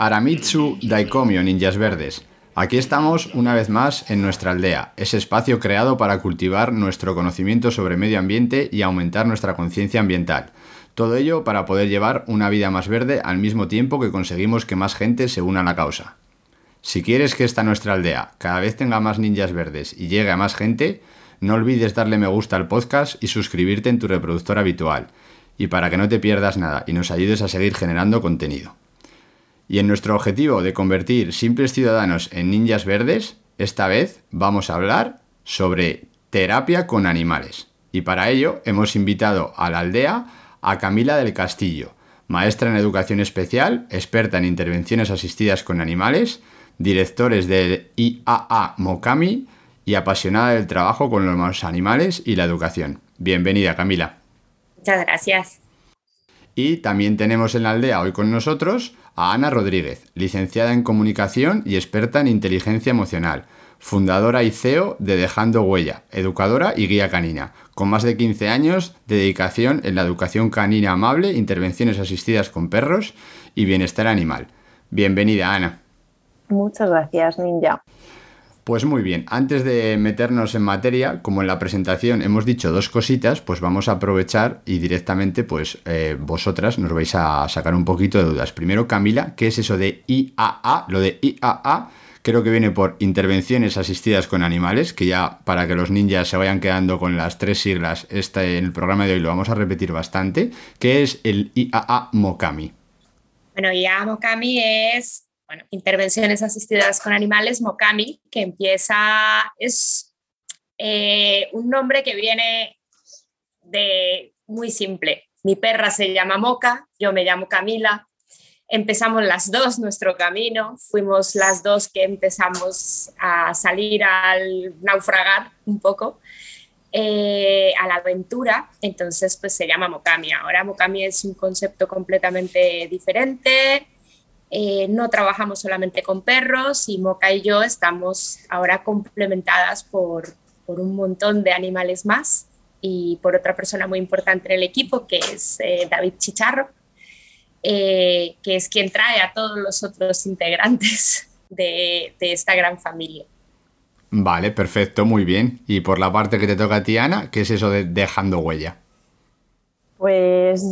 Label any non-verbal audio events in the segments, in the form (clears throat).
Aramitsu Daikomyo Ninjas Verdes. Aquí estamos una vez más en nuestra aldea, ese espacio creado para cultivar nuestro conocimiento sobre medio ambiente y aumentar nuestra conciencia ambiental. Todo ello para poder llevar una vida más verde al mismo tiempo que conseguimos que más gente se una a la causa. Si quieres que esta nuestra aldea cada vez tenga más ninjas verdes y llegue a más gente, no olvides darle me gusta al podcast y suscribirte en tu reproductor habitual, y para que no te pierdas nada y nos ayudes a seguir generando contenido. Y en nuestro objetivo de convertir simples ciudadanos en ninjas verdes, esta vez vamos a hablar sobre terapia con animales. Y para ello hemos invitado a la aldea a Camila del Castillo, maestra en educación especial, experta en intervenciones asistidas con animales, directores del IAA Mokami y apasionada del trabajo con los animales y la educación. Bienvenida, Camila. Muchas gracias. Y también tenemos en la aldea hoy con nosotros a Ana Rodríguez, licenciada en comunicación y experta en inteligencia emocional, fundadora y CEO de Dejando Huella, educadora y guía canina, con más de 15 años de dedicación en la educación canina amable, intervenciones asistidas con perros y bienestar animal. Bienvenida, Ana. Muchas gracias, Ninja. Pues muy bien, antes de meternos en materia, como en la presentación hemos dicho dos cositas, pues vamos a aprovechar y directamente, pues eh, vosotras nos vais a sacar un poquito de dudas. Primero, Camila, ¿qué es eso de IAA? Lo de IAA creo que viene por intervenciones asistidas con animales, que ya para que los ninjas se vayan quedando con las tres siglas, este, en el programa de hoy lo vamos a repetir bastante. ¿Qué es el IAA Mokami? Bueno, IAA Mokami es bueno, intervenciones asistidas con animales, Mokami, que empieza, es eh, un nombre que viene de muy simple. Mi perra se llama Moca, yo me llamo Camila. Empezamos las dos nuestro camino, fuimos las dos que empezamos a salir al naufragar un poco, eh, a la aventura, entonces pues se llama Mokami. Ahora Mokami es un concepto completamente diferente, eh, no trabajamos solamente con perros y Moca y yo estamos ahora complementadas por, por, un montón de animales más y por otra persona muy importante en el equipo que es eh, David Chicharro, eh, que es quien trae a todos los otros integrantes (laughs) de, de, esta gran familia. Vale, perfecto, muy bien. Y por la parte que te toca a ti, Ana, ¿qué es eso de dejando huella? Pues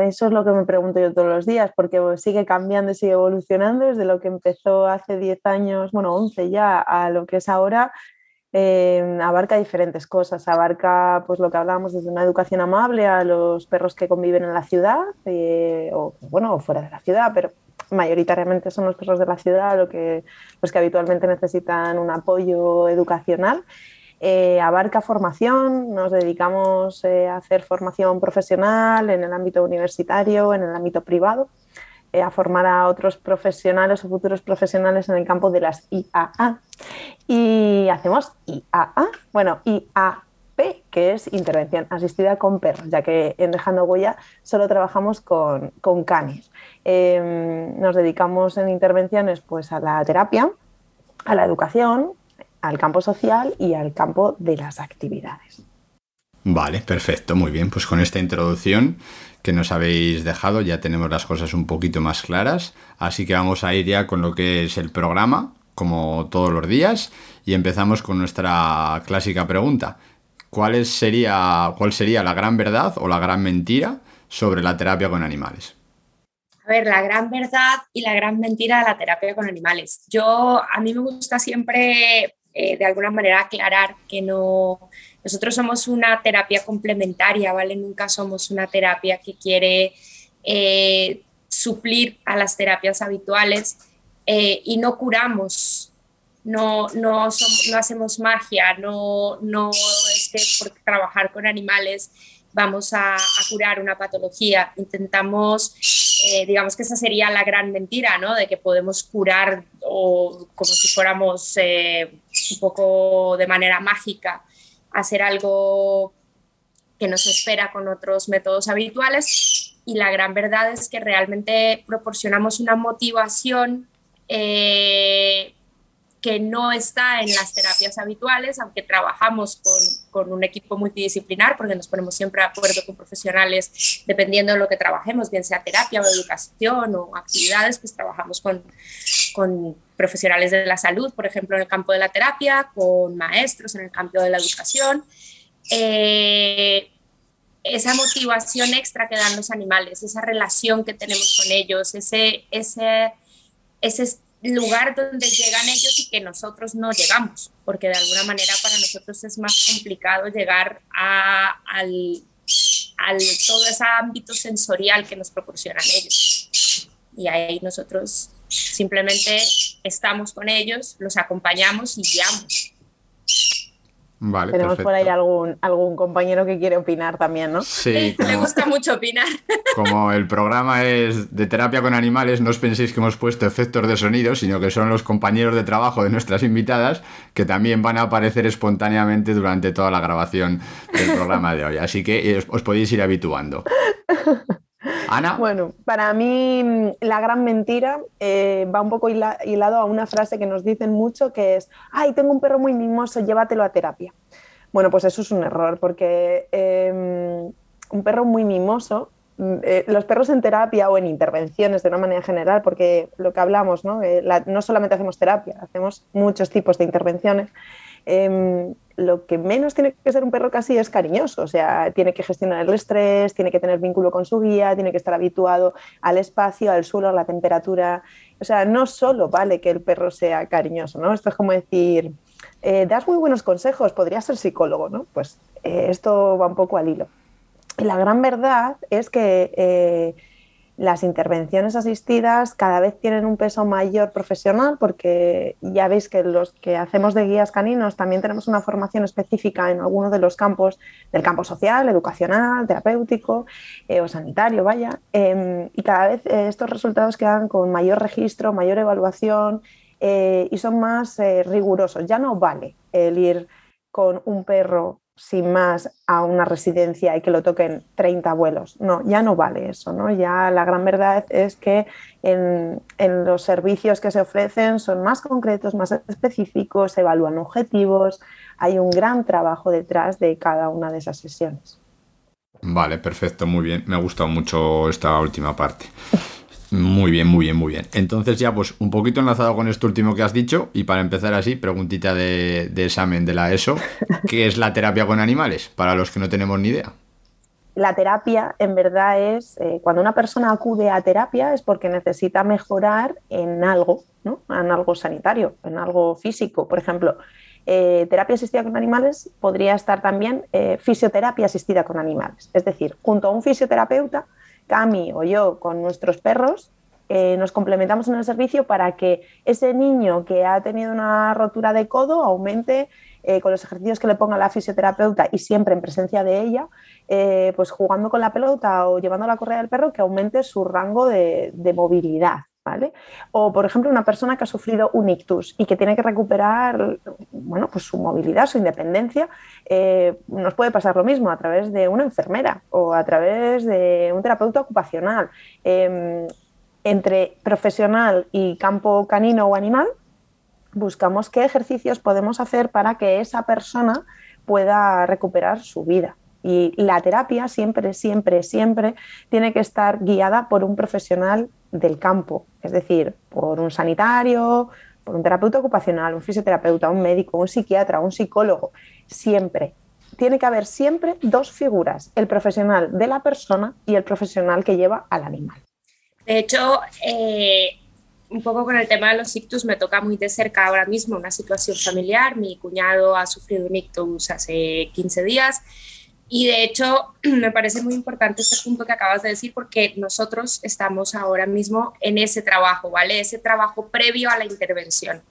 eso es lo que me pregunto yo todos los días, porque sigue cambiando y sigue evolucionando desde lo que empezó hace 10 años, bueno, 11 ya, a lo que es ahora. Eh, abarca diferentes cosas, abarca pues lo que hablábamos desde una educación amable a los perros que conviven en la ciudad, eh, o bueno, fuera de la ciudad, pero mayoritariamente son los perros de la ciudad los que, los que habitualmente necesitan un apoyo educacional. Eh, abarca formación, nos dedicamos eh, a hacer formación profesional en el ámbito universitario, en el ámbito privado, eh, a formar a otros profesionales o futuros profesionales en el campo de las IAA. Y hacemos IAA, bueno, IAP, que es intervención asistida con perros, ya que en Dejando Huella solo trabajamos con, con canis. Em, nos dedicamos en intervenciones pues, a la terapia, a la educación, al campo social y al campo de las actividades. Vale, perfecto, muy bien. Pues con esta introducción que nos habéis dejado ya tenemos las cosas un poquito más claras. Así que vamos a ir ya con lo que es el programa, como todos los días, y empezamos con nuestra clásica pregunta. ¿Cuál sería, ¿Cuál sería la gran verdad o la gran mentira sobre la terapia con animales? A ver, la gran verdad y la gran mentira de la terapia con animales. Yo, a mí me gusta siempre eh, de alguna manera aclarar que no, nosotros somos una terapia complementaria, ¿vale? Nunca somos una terapia que quiere eh, suplir a las terapias habituales eh, y no curamos no, no, no hacemos magia, no, no es que por trabajar con animales vamos a, curar una patología. Intentamos, eh, digamos que esa sería la gran mentira, ¿no? De que podemos curar o como si fuéramos eh, un poco de manera mágica hacer algo que nos espera con otros métodos habituales. Y la gran verdad es que realmente proporcionamos una motivación eh, que no está en las terapias habituales, aunque trabajamos con, con, un equipo multidisciplinar, porque nos ponemos siempre de acuerdo con profesionales dependiendo de lo que trabajemos, bien sea terapia o educación o actividades, pues trabajamos con, con profesionales de la salud, por ejemplo, en el campo de la terapia, con maestros en el campo de la educación. Eh, esa motivación extra que dan los animales, esa relación que tenemos con ellos, ese, ese, ese lugar donde llegan ellos y que nosotros no llegamos, porque de alguna manera para nosotros es más complicado llegar a, al, al todo ese ámbito sensorial que nos proporcionan ellos. Y ahí nosotros simplemente estamos con ellos, los acompañamos y guiamos. Tenemos por ahí algún, algún compañero que quiere opinar también, ¿no? Sí. Le gusta mucho opinar. (laughs) Como el programa es de terapia con animales, no os penséis que hemos puesto efectos de sonido, sino que son los compañeros de trabajo de nuestras invitadas que también van a aparecer espontáneamente durante toda la grabación del programa de hoy. Así que os podéis ir habituando. (laughs) Ana. Bueno, para mí mm, la gran mentira eh, va un poco hilado a una frase que nos dicen mucho que es, ay, tengo un perro muy mimoso, llévatelo a terapia. Bueno, pues eso es un error porque em, un perro muy mimoso, mm, eh, los perros en terapia o en intervenciones de una manera general, porque lo que hablamos, ¿no? Eh, no solamente hacemos terapia, hacemos muchos tipos de intervenciones. Lo que menos tiene que ser un perro casi es cariñoso, o sea, tiene que gestionar el estrés, tiene que tener vínculo con su guía, tiene que estar habituado al espacio, al suelo, a la temperatura. O sea, no solo vale que el perro sea cariñoso, ¿no? Esto es como decir, eh, das muy buenos consejos, podrías ser psicólogo, ¿no? Pues eh, esto va un poco al hilo. La gran verdad es que eh, las intervenciones asistidas cada vez tienen un peso mayor profesional porque ya veis que los que hacemos de guías caninos también tenemos una formación específica en alguno de los campos del campo social, educacional, terapéutico eh, o sanitario, vaya. Em, y cada vez eh, estos resultados quedan con mayor registro, mayor evaluación eh, y son más rigurosos. Ya no vale el ir con un perro sin más a una residencia y que lo toquen 30 abuelos. No, ya no vale eso, ¿no? Ya la gran verdad es que en, los servicios que se ofrecen son más concretos, más específicos, se evalúan objetivos, hay un gran trabajo detrás de cada una de esas sesiones. Vale, perfecto, muy bien. Me ha gustado mucho esta última parte. Muy bien, muy bien, muy bien. Entonces ya pues un poquito enlazado con esto último que has dicho y para empezar así, preguntita de, examen de la ESO, (laughs) ¿qué es la terapia con animales? Para los que no tenemos ni idea. La terapia en verdad es, eh, cuando una persona acude a terapia es porque necesita mejorar en algo, ¿no? En algo sanitario, en algo físico. Por ejemplo, eh, terapia asistida con animales podría estar también eh, fisioterapia asistida con animales. Es decir, junto a un fisioterapeuta Cami o yo con nuestros perros, eh, nos complementamos en el servicio para que ese niño que ha tenido una rotura de codo aumente eh, con los ejercicios que le ponga la fisioterapeuta y siempre en presencia de ella, eh, pues jugando con la pelota o llevando la correa del perro, que aumente su rango de movilidad. O, por ejemplo, una persona que ha sufrido un ictus y que tiene que recuperar bueno, pues su movilidad, su independencia, eh, nos puede pasar lo mismo a través de una enfermera o a través de un terapeuta ocupacional. Em, entre profesional y campo canino o animal, buscamos qué ejercicios podemos hacer para que esa persona pueda recuperar su vida. Y la terapia siempre, siempre, siempre tiene que estar guiada por un profesional del campo, es decir, por un sanitario, por un terapeuta ocupacional, un fisioterapeuta, un médico, un psiquiatra, un psicólogo, siempre. Tiene que haber siempre dos figuras, el profesional de la persona y el profesional que lleva al animal. De hecho, eh, un poco con el tema de los ictus me toca muy de cerca ahora mismo una situación familiar. Mi cuñado ha sufrido un ictus hace 15 días y de hecho, (clears throat) me parece muy importante este punto que acabas de decir porque nosotros estamos ahora mismo en ese trabajo, ¿vale? Ese trabajo previo a la intervención.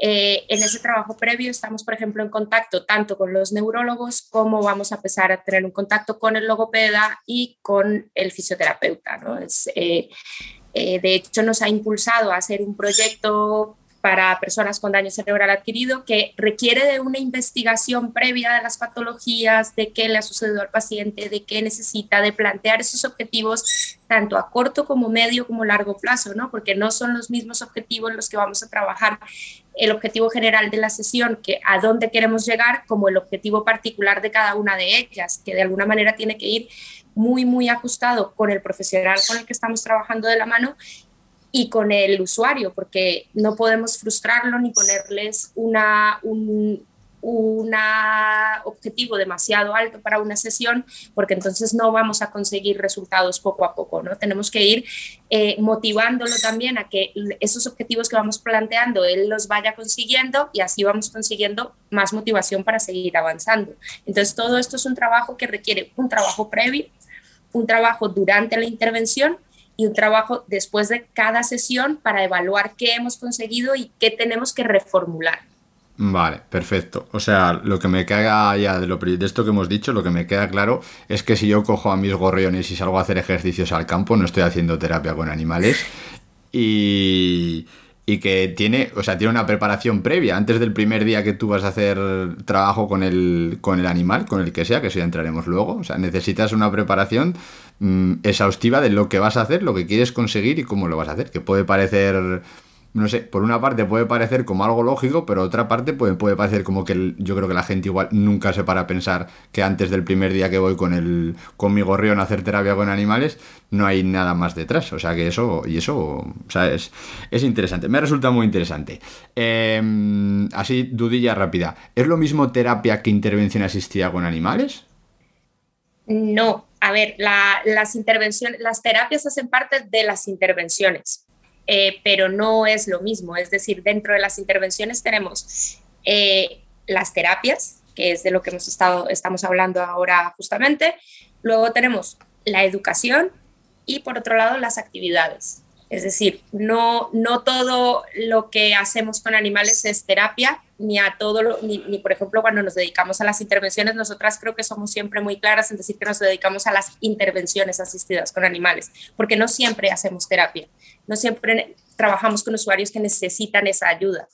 Eh, en ese trabajo previo estamos, por ejemplo, en contacto tanto con los neurólogos como vamos a empezar a tener un contacto con el logopeda y con el fisioterapeuta. ¿no? Es, eh, eh, de hecho, nos ha impulsado a hacer un proyecto para personas con daño cerebral adquirido que requiere de una investigación previa de las patologías, de qué le ha sucedido al paciente, de qué necesita, de plantear esos objetivos tanto a corto como medio como largo plazo, ¿no? Porque no son los mismos objetivos los que vamos a trabajar el objetivo general de la sesión, que a dónde queremos llegar, como el objetivo particular de cada una de ellas, que de alguna manera tiene que ir muy, muy ajustado con el profesional con el que estamos trabajando de la mano y con el usuario, porque no podemos frustrarlo ni ponerles una, un, objetivo demasiado alto para una sesión, porque entonces no vamos a conseguir resultados poco a poco, ¿no? Tenemos que ir eh, motivándolo también a que esos objetivos que vamos planteando, él los vaya consiguiendo y así vamos consiguiendo más motivación para seguir avanzando. Entonces, todo esto es un trabajo que requiere un trabajo previo, un trabajo durante la intervención y un trabajo después de cada sesión para evaluar qué hemos conseguido y qué tenemos que reformular. Vale, perfecto. O sea, lo que me queda ya de, lo, de esto que hemos dicho, lo que me queda claro es que si yo cojo a mis gorriones y salgo a hacer ejercicios al campo, no estoy haciendo terapia con animales. Y, y que tiene, o sea, tiene una preparación previa antes del primer día que tú vas a hacer trabajo con el, con el animal, con el que sea, que eso ya entraremos luego. O sea, necesitas una preparación mm, exhaustiva de lo que vas a hacer, lo que quieres conseguir y cómo lo vas a hacer, que puede parecer no sé, por una parte puede parecer como algo lógico, pero otra parte puede, puede parecer como que yo creo que la gente igual nunca se para a pensar que antes del primer día que voy con el con mi gorrión a hacer terapia con animales, no hay nada más detrás. O sea que eso, y eso, o sea, es, interesante. Me resulta muy interesante. Em, así, dudilla rápida. ¿Es lo mismo terapia que intervención asistida con animales? No, a ver, las intervenciones, las terapias hacen parte de las intervenciones. Eh, pero no es lo mismo. Es decir, dentro de las intervenciones tenemos eh, las terapias, que es de lo que hemos estado, estamos hablando ahora justamente. Luego tenemos la educación y por otro lado las actividades. Es decir, no, no todo lo que hacemos con animales es terapia, ni a todo, lo, ni, por ejemplo cuando nos dedicamos a las intervenciones, nosotras creo que somos siempre muy claras en decir que nos dedicamos a las intervenciones asistidas con animales, porque no siempre hacemos terapia, no siempre trabajamos con usuarios que necesitan esa ayuda.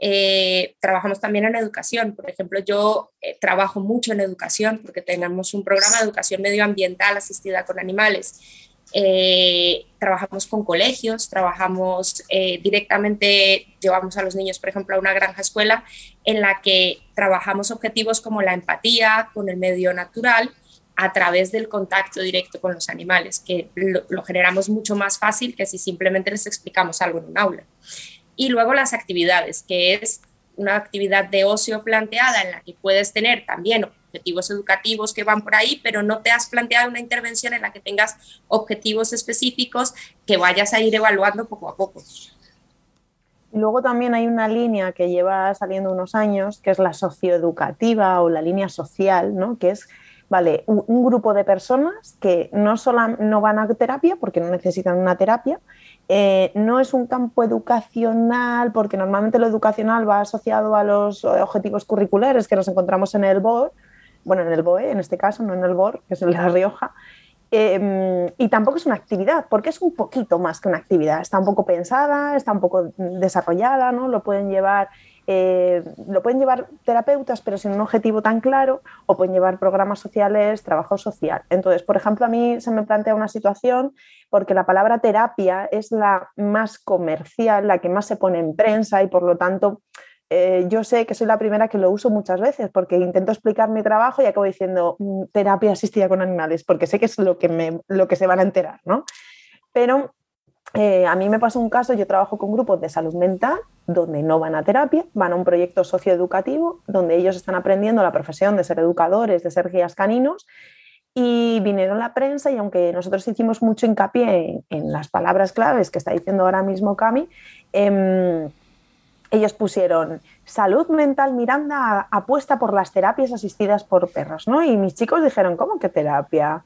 Eh, trabajamos también en educación. Por ejemplo, yo eh, trabajo mucho en educación porque tenemos un programa de educación medioambiental asistida con animales. Eh, trabajamos con colegios, trabajamos eh, directamente, llevamos a los niños, por ejemplo, a una granja escuela en la que trabajamos objetivos como la empatía con el medio natural a través del contacto directo con los animales, que lo, lo generamos mucho más fácil que si simplemente les explicamos algo en un aula. Y luego las actividades, que es una actividad de ocio planteada en la que puedes tener también objetivos educativos que van por ahí, pero no te has planteado una intervención en la que tengas objetivos específicos que vayas a ir evaluando poco a poco. Luego también hay una línea que lleva saliendo unos años, que es la socioeducativa o la línea social, ¿no? que es vale, un, grupo de personas que no solo no van a terapia porque no necesitan una terapia, eh, no es un campo educacional, porque normalmente lo educacional va asociado a los objetivos curriculares que nos encontramos en el BOR, bueno, en el BOE en este caso, no en el BOR, que es el La Rioja, em, y tampoco es una actividad, porque es un poquito más que una actividad. Está un poco pensada, está un poco desarrollada, ¿no? Lo pueden llevar, eh, lo pueden llevar terapeutas, pero sin un objetivo tan claro, o pueden llevar programas sociales, trabajo social. Entonces, por ejemplo, a mí se me plantea una situación porque la palabra terapia es la más comercial, la que más se pone en prensa y por lo tanto eh, yo sé que soy la primera que lo uso muchas veces porque intento explicar mi trabajo y acabo diciendo mm, terapia asistida con animales, porque sé que es lo que, me, lo que se van a enterar, ¿no? Pero eh, a mí me pasó un caso, yo trabajo con grupos de salud mental donde no van a terapia, van a un proyecto socioeducativo donde ellos están aprendiendo la profesión de ser educadores, de ser guías caninos y vinieron la prensa y aunque nosotros hicimos mucho hincapié en, las palabras claves que está diciendo ahora mismo Cami, em, ellos pusieron salud mental Miranda apuesta por las terapias asistidas por perros, ¿no? Y mis chicos dijeron, ¿cómo que terapia?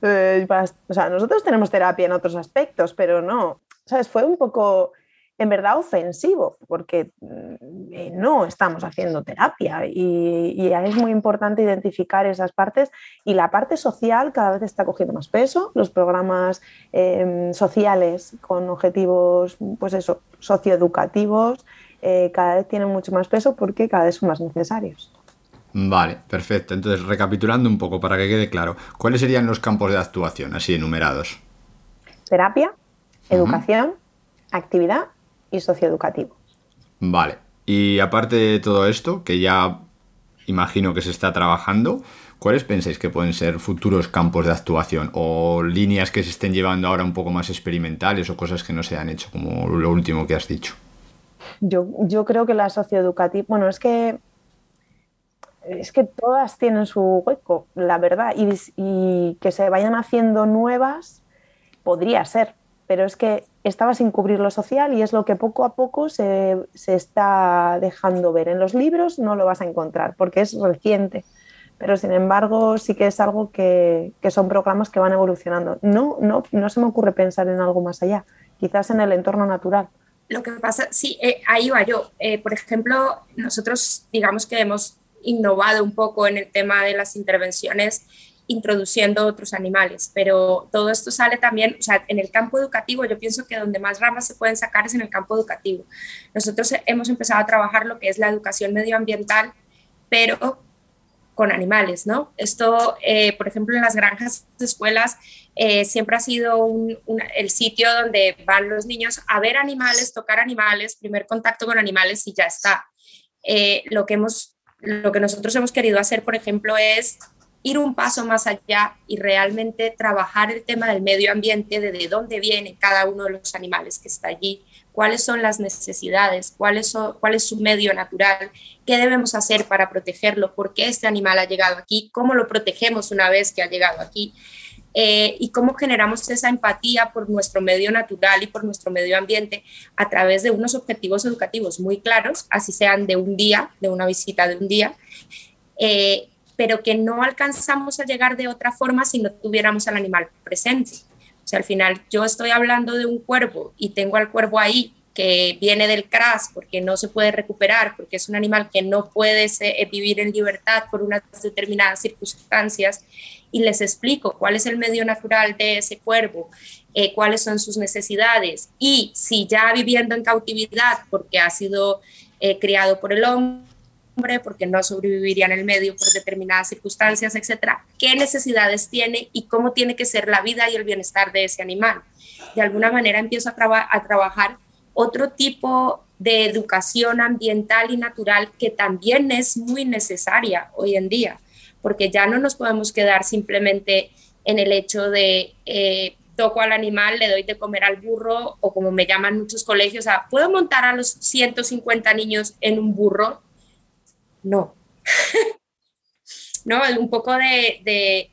Eh, o sea, nosotros tenemos terapia en otros aspectos, pero no. ¿Sabes? Fue un poco en verdad ofensivo, porque mm, eh, no estamos haciendo terapia y, es muy importante identificar esas partes y la parte social cada vez está cogiendo más peso, los programas em, sociales con objetivos, pues eso, socioeducativos, eh, cada vez tienen mucho más peso porque cada vez son más necesarios. Vale, perfecto. Entonces, recapitulando un poco para que quede claro, ¿cuáles serían los campos de actuación, así enumerados? Terapia, educación, actividad y socioeducativo. Vale. Y aparte de todo esto, que ya imagino que se está trabajando, ¿cuáles pensáis que pueden ser futuros campos de actuación o líneas que se estén llevando ahora un poco más experimentales o cosas que no se han hecho, como lo último que has dicho? Yo, yo creo que la socioeducativa, bueno, es que es que todas tienen su hueco, la verdad, y, que se vayan haciendo nuevas podría ser, pero es que estaba sin cubrir lo social y es lo que poco a poco se, está dejando ver. En los libros no lo vas a encontrar porque es reciente, pero sin embargo sí que es algo que, son programas que van evolucionando. No, no, no se me ocurre pensar en algo más allá, quizás en el entorno natural. Lo que pasa, sí, eh, ahí va yo. Eh, por ejemplo, nosotros digamos que hemos innovado un poco en el tema de las intervenciones introduciendo otros animales, pero todo esto sale también, o sea, en el campo educativo, yo pienso que donde más ramas se pueden sacar es en el campo educativo. Nosotros hemos empezado a trabajar lo que es la educación medioambiental, pero con animales, ¿no? Esto, eh, por ejemplo, en las granjas escuelas eh, siempre ha sido el sitio donde van los niños a ver animales, tocar animales, primer contacto con animales y ya está. Eh, lo que hemos lo que nosotros hemos querido hacer, por ejemplo, es ir un paso más allá y realmente trabajar el tema del medio ambiente, de, dónde viene cada uno de los animales que está allí, cuáles son las necesidades, cuál es, cuál es su medio natural, qué debemos hacer para protegerlo, por qué este animal ha llegado aquí, cómo lo protegemos una vez que ha llegado aquí. Eh, y cómo generamos esa empatía por nuestro medio natural y por nuestro medio ambiente a través de unos objetivos educativos muy claros, así sean de un día, de una visita de un día, eh, pero que no alcanzamos a llegar de otra forma si no tuviéramos al animal presente. O sea, al final yo estoy hablando de un cuervo y tengo al cuervo ahí que viene del crash porque no se puede recuperar, porque es un animal que no puede eh, vivir en libertad por unas determinadas circunstancias y les explico cuál es el medio natural de ese cuervo, eh, cuáles son sus necesidades y si ya viviendo en cautividad porque ha sido eh, criado por el hombre, porque no sobreviviría en el medio por determinadas circunstancias, etcétera, qué necesidades tiene y cómo tiene que ser la vida y el bienestar de ese animal. De alguna manera empiezo a, a trabajar otro tipo de educación ambiental y natural que también es muy necesaria hoy en día porque ya no nos podemos quedar simplemente en el hecho de eh, toco al animal, le doy de comer al burro, o como me llaman muchos colegios, o sea, ¿puedo montar a los 150 niños en un burro? No. (laughs) no, un poco de,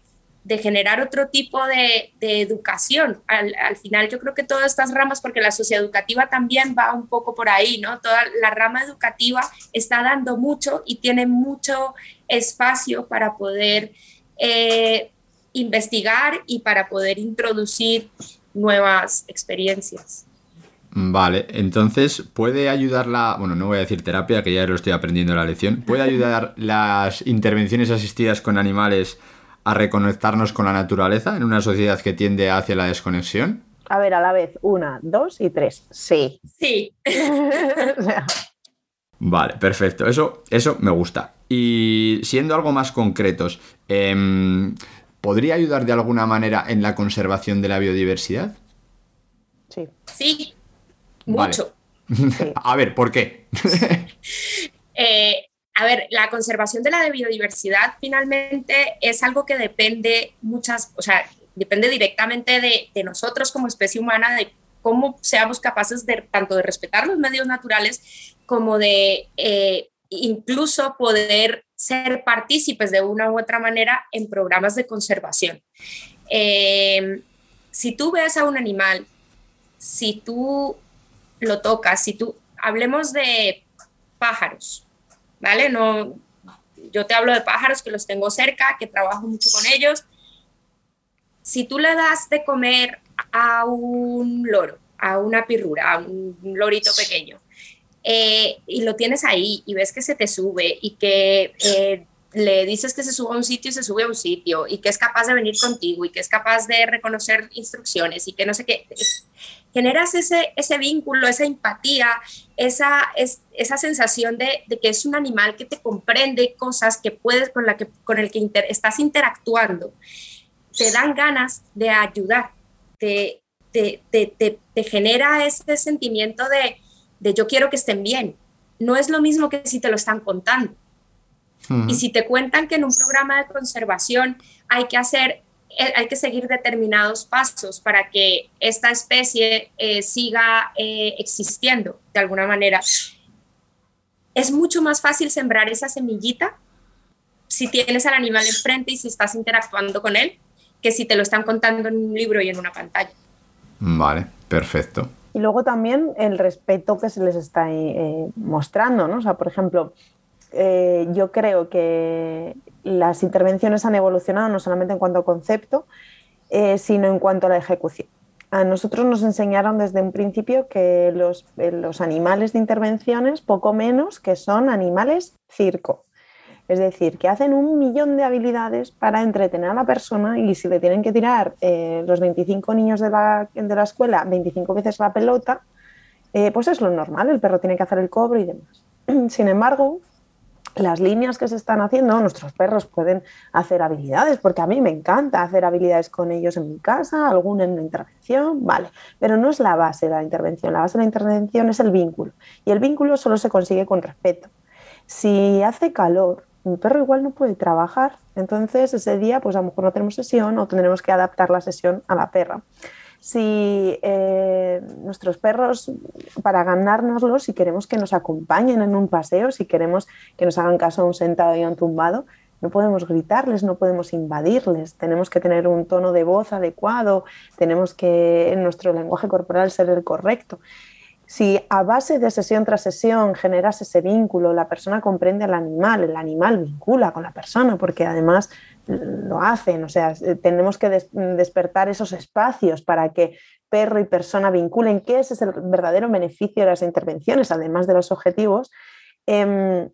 generar otro tipo de, educación. Al, al, final yo creo que todas estas ramas, porque la socioeducativa también va un poco por ahí, ¿no? Toda la rama educativa está dando mucho y tiene mucho espacio para poder eh, investigar y para poder introducir nuevas experiencias. Vale, entonces puede ayudar la, bueno, no voy a decir terapia, que ya lo estoy aprendiendo la lección, puede (laughs) ayudar las intervenciones asistidas con animales a reconectarnos con la naturaleza en una sociedad que tiende hacia la desconexión. A ver, a la vez, una, dos y tres. Sí. Sí. (laughs) Vale, perfecto. Eso, eso me gusta. Y siendo algo más concretos, em, ¿podría ayudar de alguna manera en la conservación de la biodiversidad? Sí. Sí, mucho. (laughs) a ver, ¿por qué? (laughs) Eh, a ver, la conservación de la biodiversidad finalmente es algo que depende muchas, o sea, depende directamente de, nosotros como especie humana, de cómo seamos capaces de tanto de respetar los medios naturales como de eh, incluso poder ser partícipes de una u otra manera en programas de conservación. Em, si tú ves a un animal, si tú lo tocas, si tú, hablemos de pájaros, ¿vale? No, yo te hablo de pájaros que los tengo cerca, que trabajo mucho con ellos. Si tú le das de comer a un loro, a una pirrura, a un lorito pequeño, eh, y lo tienes ahí y ves que se te sube y que eh, le dices que se suba a un sitio y se sube a un sitio y que es capaz de venir contigo y que es capaz de reconocer instrucciones y que no sé qué, generas ese, ese vínculo, esa empatía, esa, es, esa sensación de, de, que es un animal que te comprende cosas que puedes, con, la que, con el que estás interactuando, te dan ganas de ayudar, te, te, te, te genera ese sentimiento de, de yo quiero que estén bien. No es lo mismo que si te lo están contando. Y si te cuentan que en un programa de conservación hay que hacer, hay que seguir determinados pasos para que esta especie eh, siga eh, existiendo de alguna manera, es mucho más fácil sembrar esa semillita si tienes al animal enfrente y si estás interactuando con él, que si te lo están contando en un libro y en una pantalla. Vale, perfecto. Y luego también el respeto que se les está mostrando, ¿no? O sea, por ejemplo, eh, yo creo que las intervenciones han evolucionado no solamente en cuanto a concepto, eh, sino en cuanto a la ejecución. A nosotros nos enseñaron desde un principio que los, eh, los animales de intervenciones, poco menos que son animales circo. Es decir, que hacen un millón de habilidades para entretener a la persona y si le tienen que tirar los 25 niños de la, de la, escuela 25 veces la pelota, pues es lo normal, el perro tiene que hacer el cobro y demás. (clears throat) Sin embargo, las líneas que se están haciendo, nuestros perros pueden hacer habilidades, porque a mí me encanta hacer habilidades con ellos en mi casa, alguna en la intervención, vale, pero no es la base de la intervención, la base de la intervención es el vínculo, y el vínculo solo se consigue con respeto. Si hace calor, mi perro igual no puede trabajar, entonces ese día pues a lo mejor no tenemos sesión o tendremos que adaptar la sesión a la perra si eh, nuestros perros, para ganárnoslos, si queremos que nos acompañen en un paseo, si queremos que nos hagan caso a un sentado y a un tumbado, no podemos gritarles, no podemos invadirles, tenemos que tener un tono de voz adecuado, tenemos que en nuestro lenguaje corporal ser el correcto. Si a base de sesión tras sesión generas ese vínculo, la persona comprende al animal, el animal vincula con la persona, porque además lo hacen, o sea, tenemos que despertar esos espacios para que perro y persona vinculen, que ese es el verdadero beneficio de las intervenciones, además de los objetivos. Em,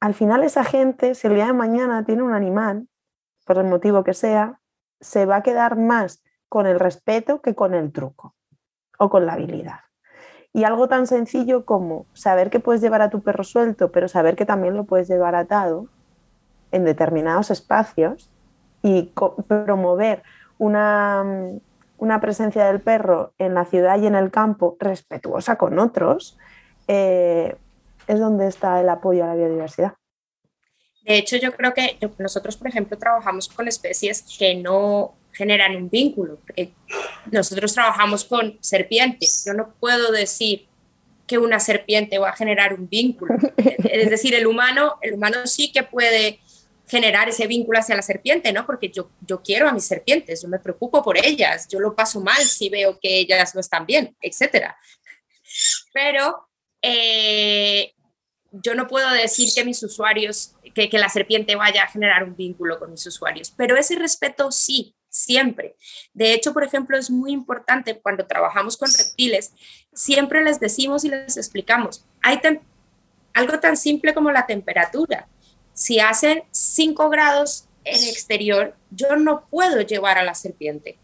al final esa gente, si el día de mañana tiene un animal, por el motivo que sea, se va a quedar más con el respeto que con el truco o con la habilidad. Y algo tan sencillo como saber que puedes llevar a tu perro suelto, pero saber que también lo puedes llevar atado, en determinados espacios y promover una, una, presencia del perro en la ciudad y en el campo respetuosa con otros, eh, es donde está el apoyo a la biodiversidad. De hecho, yo creo que nosotros, por ejemplo, trabajamos con especies que no generan un vínculo, nosotros trabajamos con serpientes. Yo no puedo decir que una serpiente va a generar un vínculo. Es decir, el humano, el humano sí que puede generar ese vínculo hacia la serpiente, ¿no? Porque yo, yo quiero a mis serpientes, yo me preocupo por ellas, yo lo paso mal si veo que ellas no están bien, etc. Pero eh, yo no puedo decir que mis usuarios, que, que la serpiente vaya a generar un vínculo con mis usuarios, pero ese respeto sí, siempre. De hecho, por ejemplo, es muy importante cuando trabajamos con reptiles, siempre les decimos y les explicamos, hay algo tan simple como la temperatura si hacen 5 grados en exterior, yo no puedo llevar a la serpiente.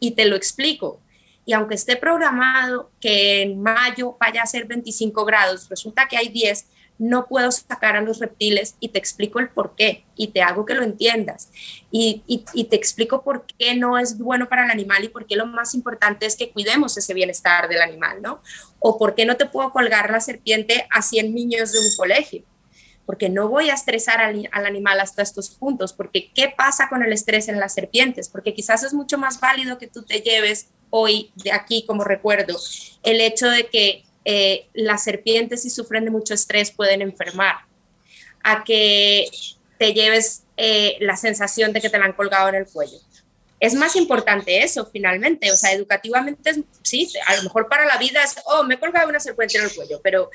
Y te lo explico. Y aunque esté programado que en mayo vaya a ser 25 grados, resulta que hay 10, no puedo sacar a los reptiles y te explico el por qué y te hago que lo entiendas y, te explico por qué no es bueno para el animal y por qué lo más importante es que cuidemos ese bienestar del animal, ¿no? O por qué no te puedo colgar la serpiente a 100 niños de un colegio porque no voy a estresar al, animal hasta estos puntos, porque ¿qué pasa con el estrés en las serpientes? Porque quizás es mucho más válido que tú te lleves hoy de aquí como recuerdo el hecho de que eh, las serpientes si sufren de mucho estrés pueden enfermar, a que te lleves eh, la sensación de que te la han colgado en el cuello. Es más importante eso finalmente, o sea, educativamente sí, a lo mejor para la vida es, oh, me he colgado una serpiente en el cuello, pero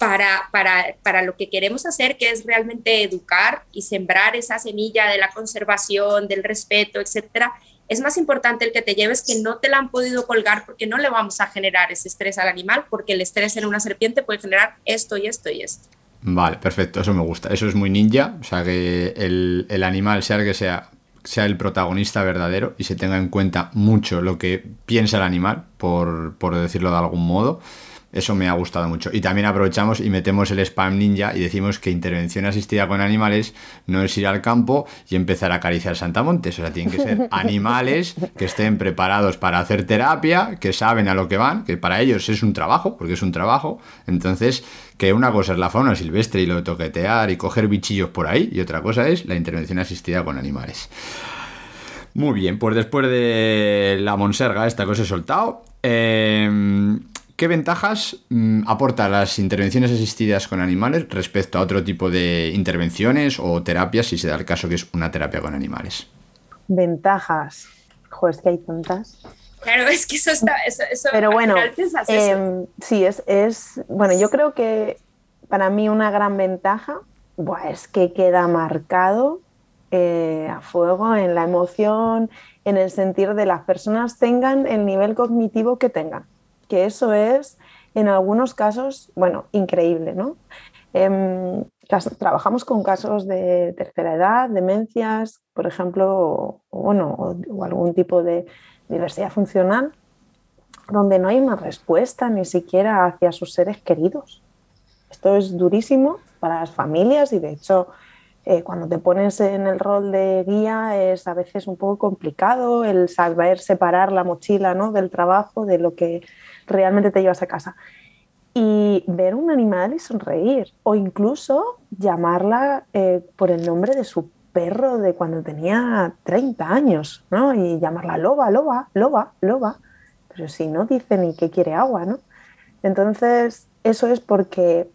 para, para, para, lo que queremos hacer, que es realmente educar y sembrar esa semilla de la conservación, del respeto, etcétera, es más importante el que te lleves que no te la han podido colgar porque no le vamos a generar ese estrés al animal, porque el estrés en una serpiente puede generar esto y esto y esto. Vale, perfecto, eso me gusta. Eso es muy ninja, o sea, que el, animal, sea el que sea, sea el protagonista verdadero y se tenga en cuenta mucho lo que piensa el animal, por, por decirlo de algún modo. Eso me ha gustado mucho. Y también aprovechamos y metemos el spam ninja y decimos que intervención asistida con animales no es ir al campo y empezar a acariciar santamontes. O sea, tienen que ser (laughs) animales que estén preparados para hacer terapia, que saben a lo que van, que para ellos es un trabajo, porque es un trabajo. Entonces, que una cosa es la fauna silvestre y lo de toquetear y coger bichillos por ahí, y otra cosa es la intervención asistida con animales. Muy bien, pues después de la monserga, esta cosa he soltado. Eh, ¿Qué ventajas mm, aporta las intervenciones asistidas con animales respecto a otro tipo de intervenciones o terapias, si se da el caso que es una terapia con animales? Ventajas. Joder, es que hay tantas. Claro, es que eso está. Eso, eso Pero bueno, em, sí, es, es. Bueno, yo creo que para mí una gran ventaja buah, es que queda marcado eh, a fuego en la emoción, en el sentir de las personas tengan el nivel cognitivo que tengan. Que eso es, en algunos casos, bueno, increíble, ¿no? Cas- trabajamos con casos de tercera edad, demencias, por ejemplo, o, bueno, o algún tipo de diversidad funcional, donde no hay una respuesta ni siquiera hacia sus seres queridos. Esto es durísimo para las familias y de hecho eh, cuando te pones en el rol de guía es a veces un poco complicado el saber separar la mochila ¿no? del trabajo de lo que realmente te llevas a casa. Y ver un animal y sonreír o incluso llamarla eh, por el nombre de su perro de cuando tenía 30 años, ¿no? Y llamarla loba, loba, loba, loba, pero si no dice ni que quiere agua, ¿no? Entonces, eso es porque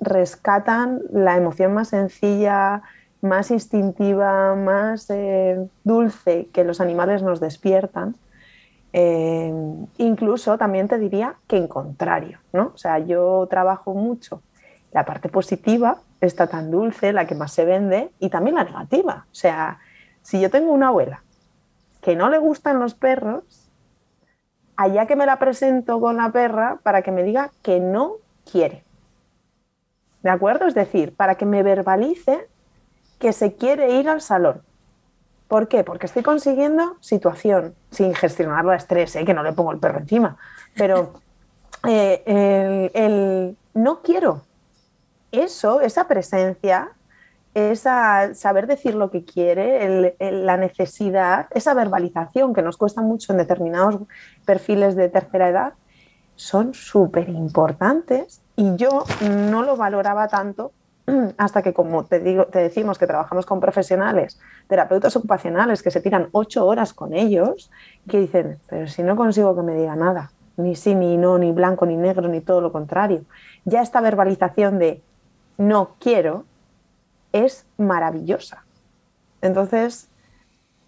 rescatan la emoción más sencilla, más instintiva, más eh, dulce que los animales nos despiertan. Eh, incluso también te diría que en contrario, ¿no? O sea, yo trabajo mucho la parte positiva, está tan dulce, la que más se vende, y también la negativa. O sea, si yo tengo una abuela que no le gustan los perros, allá que me la presento con la perra para que me diga que no quiere. ¿De acuerdo? Es decir, para que me verbalice que se quiere ir al salón. ¿Por qué? Porque estoy consiguiendo situación, sin gestionar el estrés, ¿eh? que no le pongo el perro encima, pero (laughs) eh, el, el no quiero. Eso, esa presencia, esa saber decir lo que quiere, el- el- la necesidad, esa verbalización que nos cuesta mucho en determinados perfiles de tercera edad, son súper importantes y yo no lo valoraba tanto (clears throat) hasta que, como te, digo, te decimos que trabajamos con profesionales, terapeutas ocupacionales que se tiran ocho horas con ellos que dicen, pero si no consigo que me diga nada, ni sí, ni no, ni blanco, ni negro, ni todo lo contrario. Ya esta verbalización de no quiero es maravillosa. Entonces,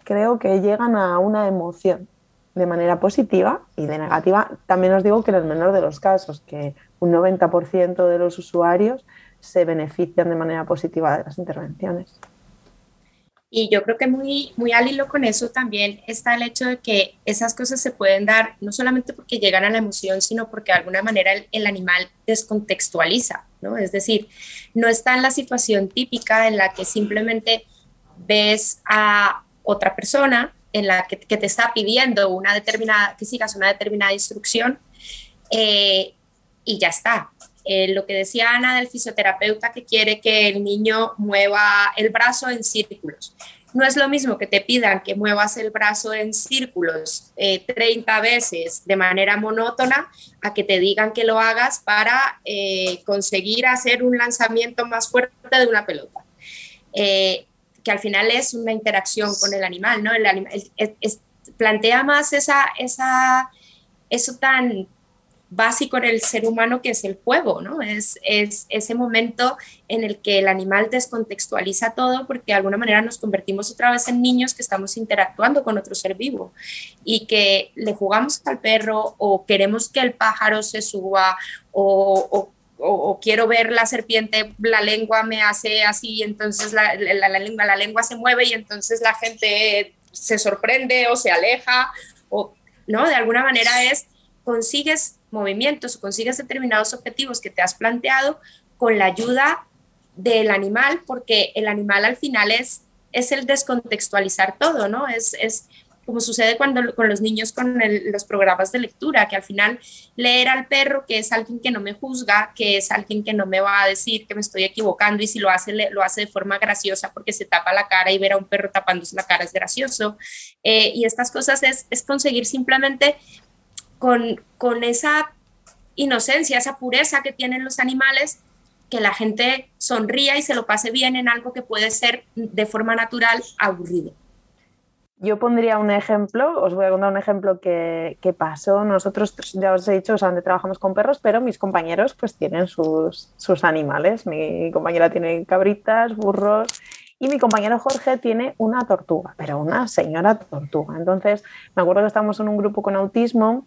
creo que llegan a una emoción de manera positiva y de negativa. También os digo que en el menor de los casos, que un 90% de los usuarios se benefician de manera positiva de las intervenciones. Y yo creo que muy, muy al hilo con eso también está el hecho de que esas cosas se pueden dar no solamente porque llegan a la emoción, sino porque de alguna manera el, animal descontextualiza, ¿no? Es decir, no está en la situación típica en la que simplemente ves a otra persona en la que, que te está pidiendo una determinada, que sigas una determinada instrucción eh, y ya está. Eh, lo que decía Ana del fisioterapeuta que quiere que el niño mueva el brazo en círculos. No es lo mismo que te pidan que muevas el brazo en círculos eh, 30 veces de manera monótona a que te digan que lo hagas para eh, conseguir hacer un lanzamiento más fuerte de una pelota. Eh, que al final es una interacción con el animal, ¿no? El anima, es, es, plantea más esa, esa, eso tan básico en el ser humano que es el juego, ¿no? Es, es ese momento en el que el animal descontextualiza todo porque de alguna manera nos convertimos otra vez en niños que estamos interactuando con otro ser vivo y que le jugamos al perro o queremos que el pájaro se suba o, quiero ver la serpiente, la lengua me hace así, entonces la, la, lengua, la lengua se mueve y entonces la gente se sorprende o se aleja, o, ¿no? De alguna manera es, consigues movimientos o consigues determinados objetivos que te has planteado con la ayuda del animal, porque el animal al final es, es el descontextualizar todo, ¿no? Es, es como sucede cuando con los niños con los programas de lectura, que al final leer al perro, que es alguien que no me juzga, que es alguien que no me va a decir que me estoy equivocando y si lo hace, lo hace de forma graciosa porque se tapa la cara y ver a un perro tapándose la cara es gracioso. Eh, y estas cosas es, es conseguir simplemente con, con esa inocencia, esa pureza que tienen los animales, que la gente sonría y se lo pase bien en algo que puede ser de forma natural aburrido. Yo pondría un ejemplo, os voy a contar un ejemplo que, pasó. Nosotros, ya os he dicho, o trabajamos con perros, pero mis compañeros pues tienen sus, sus animales. Mi compañera tiene cabritas, burros y mi compañero Jorge tiene una tortuga, pero una señora tortuga. Entonces, me acuerdo que estábamos en un grupo con autismo,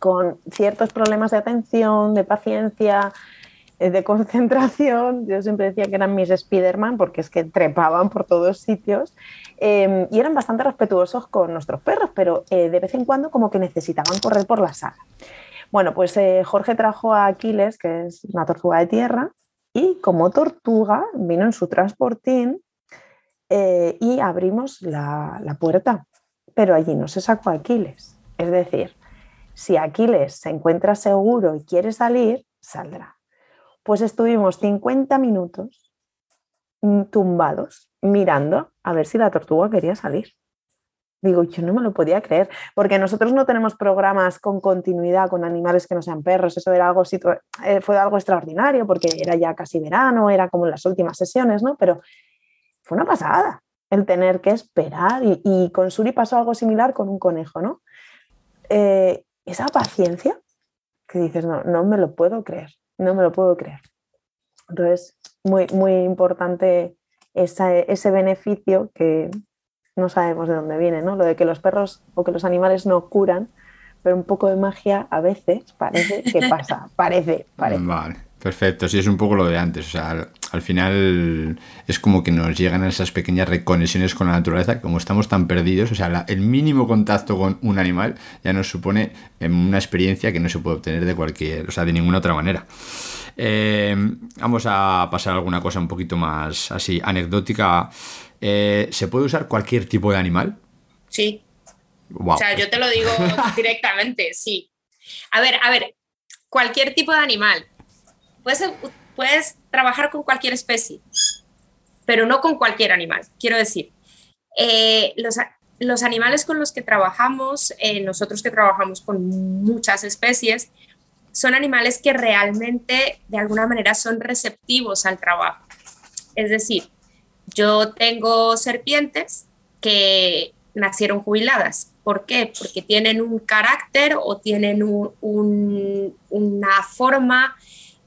con ciertos problemas de atención, de paciencia, eh, de (laughs) concentración. Yo siempre decía que eran mis Spiderman porque es que trepaban por todos sitios em, y eran bastante respetuosos con nuestros perros, pero eh, de vez en cuando como que necesitaban correr por la sala. Bueno, pues eh, Jorge trajo a Aquiles, que es una tortuga de tierra, y como tortuga vino en su transportín y abrimos la, la puerta, pero allí no se sacó Aquiles. Es decir, si Aquiles se encuentra seguro y quiere salir, saldrá. Pues estuvimos 50 minutos tumbados mirando a ver si la tortuga quería salir. Digo, yo no me lo podía creer, porque nosotros no tenemos programas con continuidad con animales que no sean perros, eso era algo, eh, fue algo extraordinario, porque era ya casi verano, era como las últimas sesiones, ¿no? Pero fue una pasada el tener que esperar, y, con Suri pasó algo similar con un conejo, ¿no? Eh, esa paciencia que dices, no, no me lo puedo creer no me lo puedo creer. Entonces, muy, muy importante ese beneficio que no sabemos de dónde viene, ¿no? Lo de que los perros o que los animales no curan, pero un poco de magia a veces parece que pasa, parece, parece. Vale, perfecto, sí es un poco lo de antes, o sea, al, final es como que nos llegan esas pequeñas reconexiones con la naturaleza, como estamos tan perdidos, o sea, el mínimo contacto con un animal ya nos supone em, una experiencia que no se puede obtener de cualquier, o sea, de ninguna otra manera. Eh, vamos a pasar a alguna cosa un poquito más así anecdótica. Eh, ¿Se puede usar cualquier tipo de animal? Sí. O sea, yo te lo digo (laughs) directamente, sí. A ver, a ver, cualquier tipo de animal. Puedes, puedes trabajar con cualquier especie, pero no con cualquier animal. Quiero decir, eh, los, los, animales con los que trabajamos, eh, nosotros que trabajamos con muchas especies, son animales que realmente de alguna manera son receptivos al trabajo. Es decir, yo tengo serpientes que nacieron jubiladas. ¿Por qué? Porque tienen un carácter o tienen una forma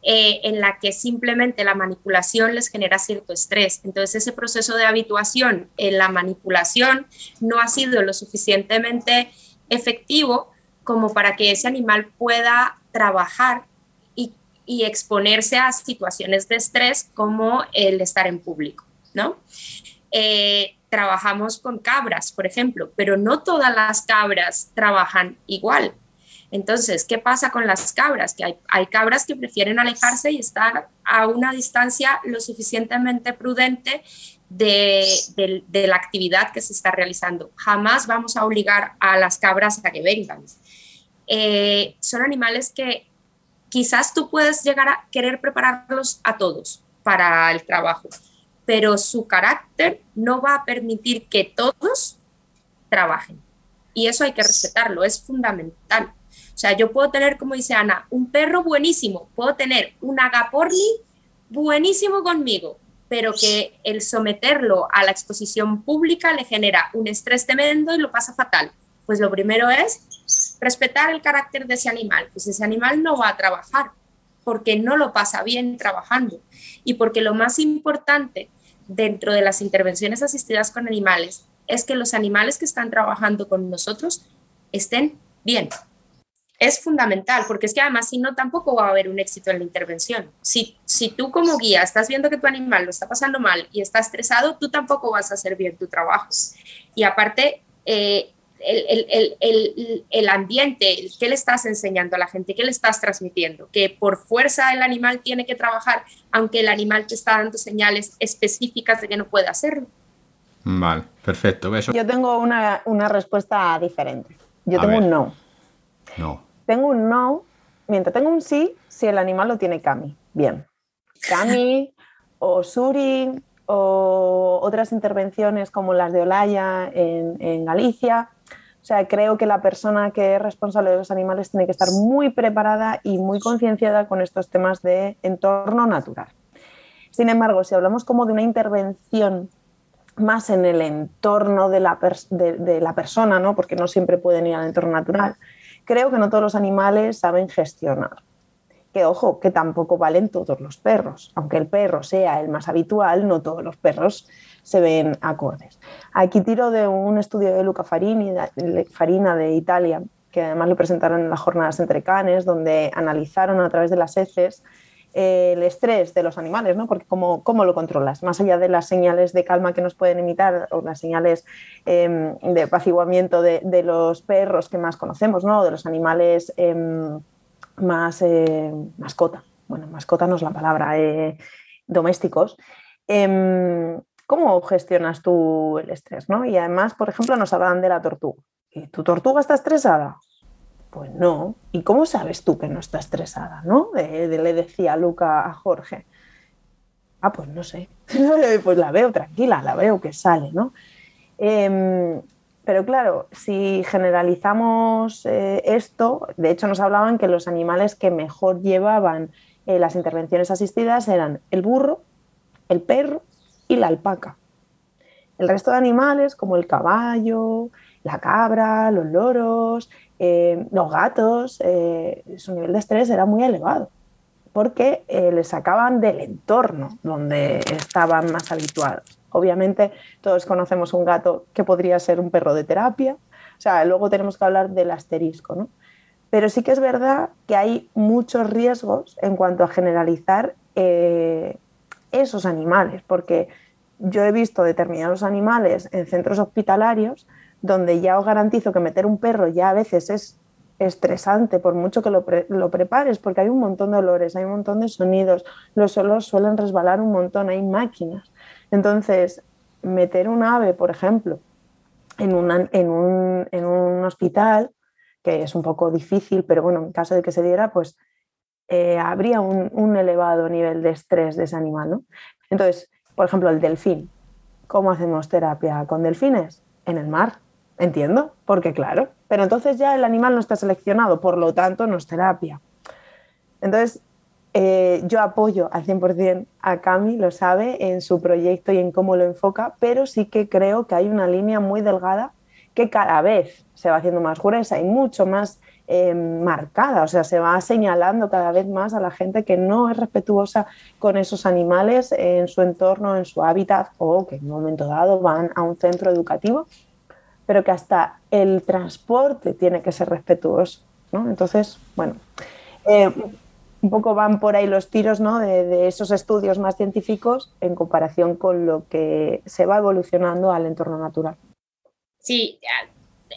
eh, en la que simplemente la manipulación les genera cierto estrés. Entonces ese proceso de habituación en la manipulación no ha sido lo suficientemente efectivo como para que ese animal pueda trabajar y, exponerse a situaciones de estrés como el estar en público, ¿no? Eh, trabajamos con cabras, por ejemplo, pero no todas las cabras trabajan igual. Entonces, ¿qué pasa con las cabras? Que hay, cabras que prefieren alejarse y estar a una distancia lo suficientemente prudente de, la actividad que se está realizando. Jamás vamos a obligar a las cabras a que vengan. Eh, son animales que quizás tú puedes llegar a querer prepararlos a todos para el trabajo, pero su carácter no va a permitir que todos trabajen. Y eso hay que respetarlo, es fundamental. O sea, yo puedo tener, como dice Ana, un perro buenísimo, puedo tener un agaporli buenísimo conmigo, pero que el someterlo a la exposición pública le genera un estrés tremendo y lo pasa fatal. Pues lo primero es respetar el carácter de ese animal. Pues ese animal no va a trabajar porque no lo pasa bien trabajando y porque lo más importante dentro de las intervenciones asistidas con animales es que los animales que están trabajando con nosotros estén bien. Es fundamental, porque es que además si no, tampoco va a haber un éxito en la intervención. Si, si tú como guía estás viendo que tu animal lo está pasando mal y está estresado, tú tampoco vas a hacer bien tu trabajo. Y aparte, eh, el, el, el, el, ambiente, ¿qué le estás enseñando a la gente? ¿Qué le estás transmitiendo? Que por fuerza el animal tiene que trabajar, aunque el animal te está dando señales específicas de que no puede hacerlo. Vale, perfecto. Eso. Yo tengo una, una respuesta diferente. Yo tengo un no. No. Tengo un no, mientras tengo un sí, si el animal lo tiene Cami. Bien. Cami o Suri o otras intervenciones como las de Olaya en, Galicia. O sea, creo que la persona que es responsable de los animales tiene que estar muy preparada y muy concienciada con estos temas de entorno natural. Sin embargo, si hablamos como de una intervención más en el entorno de la, de la persona, ¿no? porque no siempre pueden ir al entorno natural, creo que no todos los animales saben gestionar. Que ojo, que tampoco valen todos los perros. Aunque el perro sea el más habitual, no todos los perros se ven acordes. Aquí tiro de un estudio de Luca Farina de Italia, que además lo presentaron en las jornadas entre canes, donde analizaron a través de las heces el estrés de los animales, ¿no? Porque ¿cómo, ¿cómo, lo controlas? Más allá de las señales de calma que nos pueden imitar o las señales eh, de apaciguamiento de, los perros que más conocemos, ¿no? De los animales eh, más eh, mascota. Bueno, mascota no es la palabra, eh, domésticos. Em, ¿Cómo gestionas tú el estrés? ¿no? Y además, por ejemplo, nos hablan de la tortuga. ¿Y ¿Tu tortuga está estresada? Pues no. ¿Y cómo sabes tú que no está estresada? ¿no? De, le decía Luca a Jorge. Ah, pues no sé. (laughs) pues la veo tranquila, la veo que sale, ¿no? Eh, pero claro, si generalizamos eh, esto, de hecho nos hablaban que los animales que mejor llevaban eh, las intervenciones asistidas eran el burro, el perro y la alpaca. El resto de animales, como el caballo, la cabra, los loros, eh, los gatos, eh, su nivel de estrés era muy elevado porque eh, les sacaban del entorno donde estaban más habituados. Obviamente todos conocemos un gato que podría ser un perro de terapia, o sea, luego tenemos que hablar del asterisco, ¿no? Pero sí que es verdad que hay muchos riesgos en cuanto a generalizar esos animales, porque yo he visto determinados animales en centros hospitalarios donde ya os garantizo que meter un perro ya a veces es estresante, por mucho que lo, pre lo, prepares, porque hay un montón de olores, hay un montón de sonidos, los olores suelen resbalar un montón, hay máquinas. Entonces, meter un ave, por ejemplo, en, en, un, en un hospital, que es un poco difícil, pero bueno, en caso de que se diera, pues eh, habría un, un, elevado nivel de estrés de ese animal. ¿no? Entonces, por ejemplo, el delfín. ¿Cómo hacemos terapia con delfines? En el mar, entiendo, porque claro, pero entonces ya el animal no está seleccionado, por lo tanto no es terapia. Entonces, eh, yo apoyo al 100% a Cami, lo sabe, en su proyecto y en cómo lo enfoca, pero sí que creo que hay una línea muy delgada que cada vez se va haciendo más gruesa y mucho más eh, marcada, o sea, se va señalando cada vez más a la gente que no es respetuosa con esos animales en su entorno, en su hábitat o que en un momento dado van a un centro educativo, pero que hasta el transporte tiene que ser respetuoso. ¿no? Entonces, bueno, eh, un poco van por ahí los tiros ¿no? de, esos estudios más científicos en comparación con lo que se va evolucionando al entorno natural. Sí,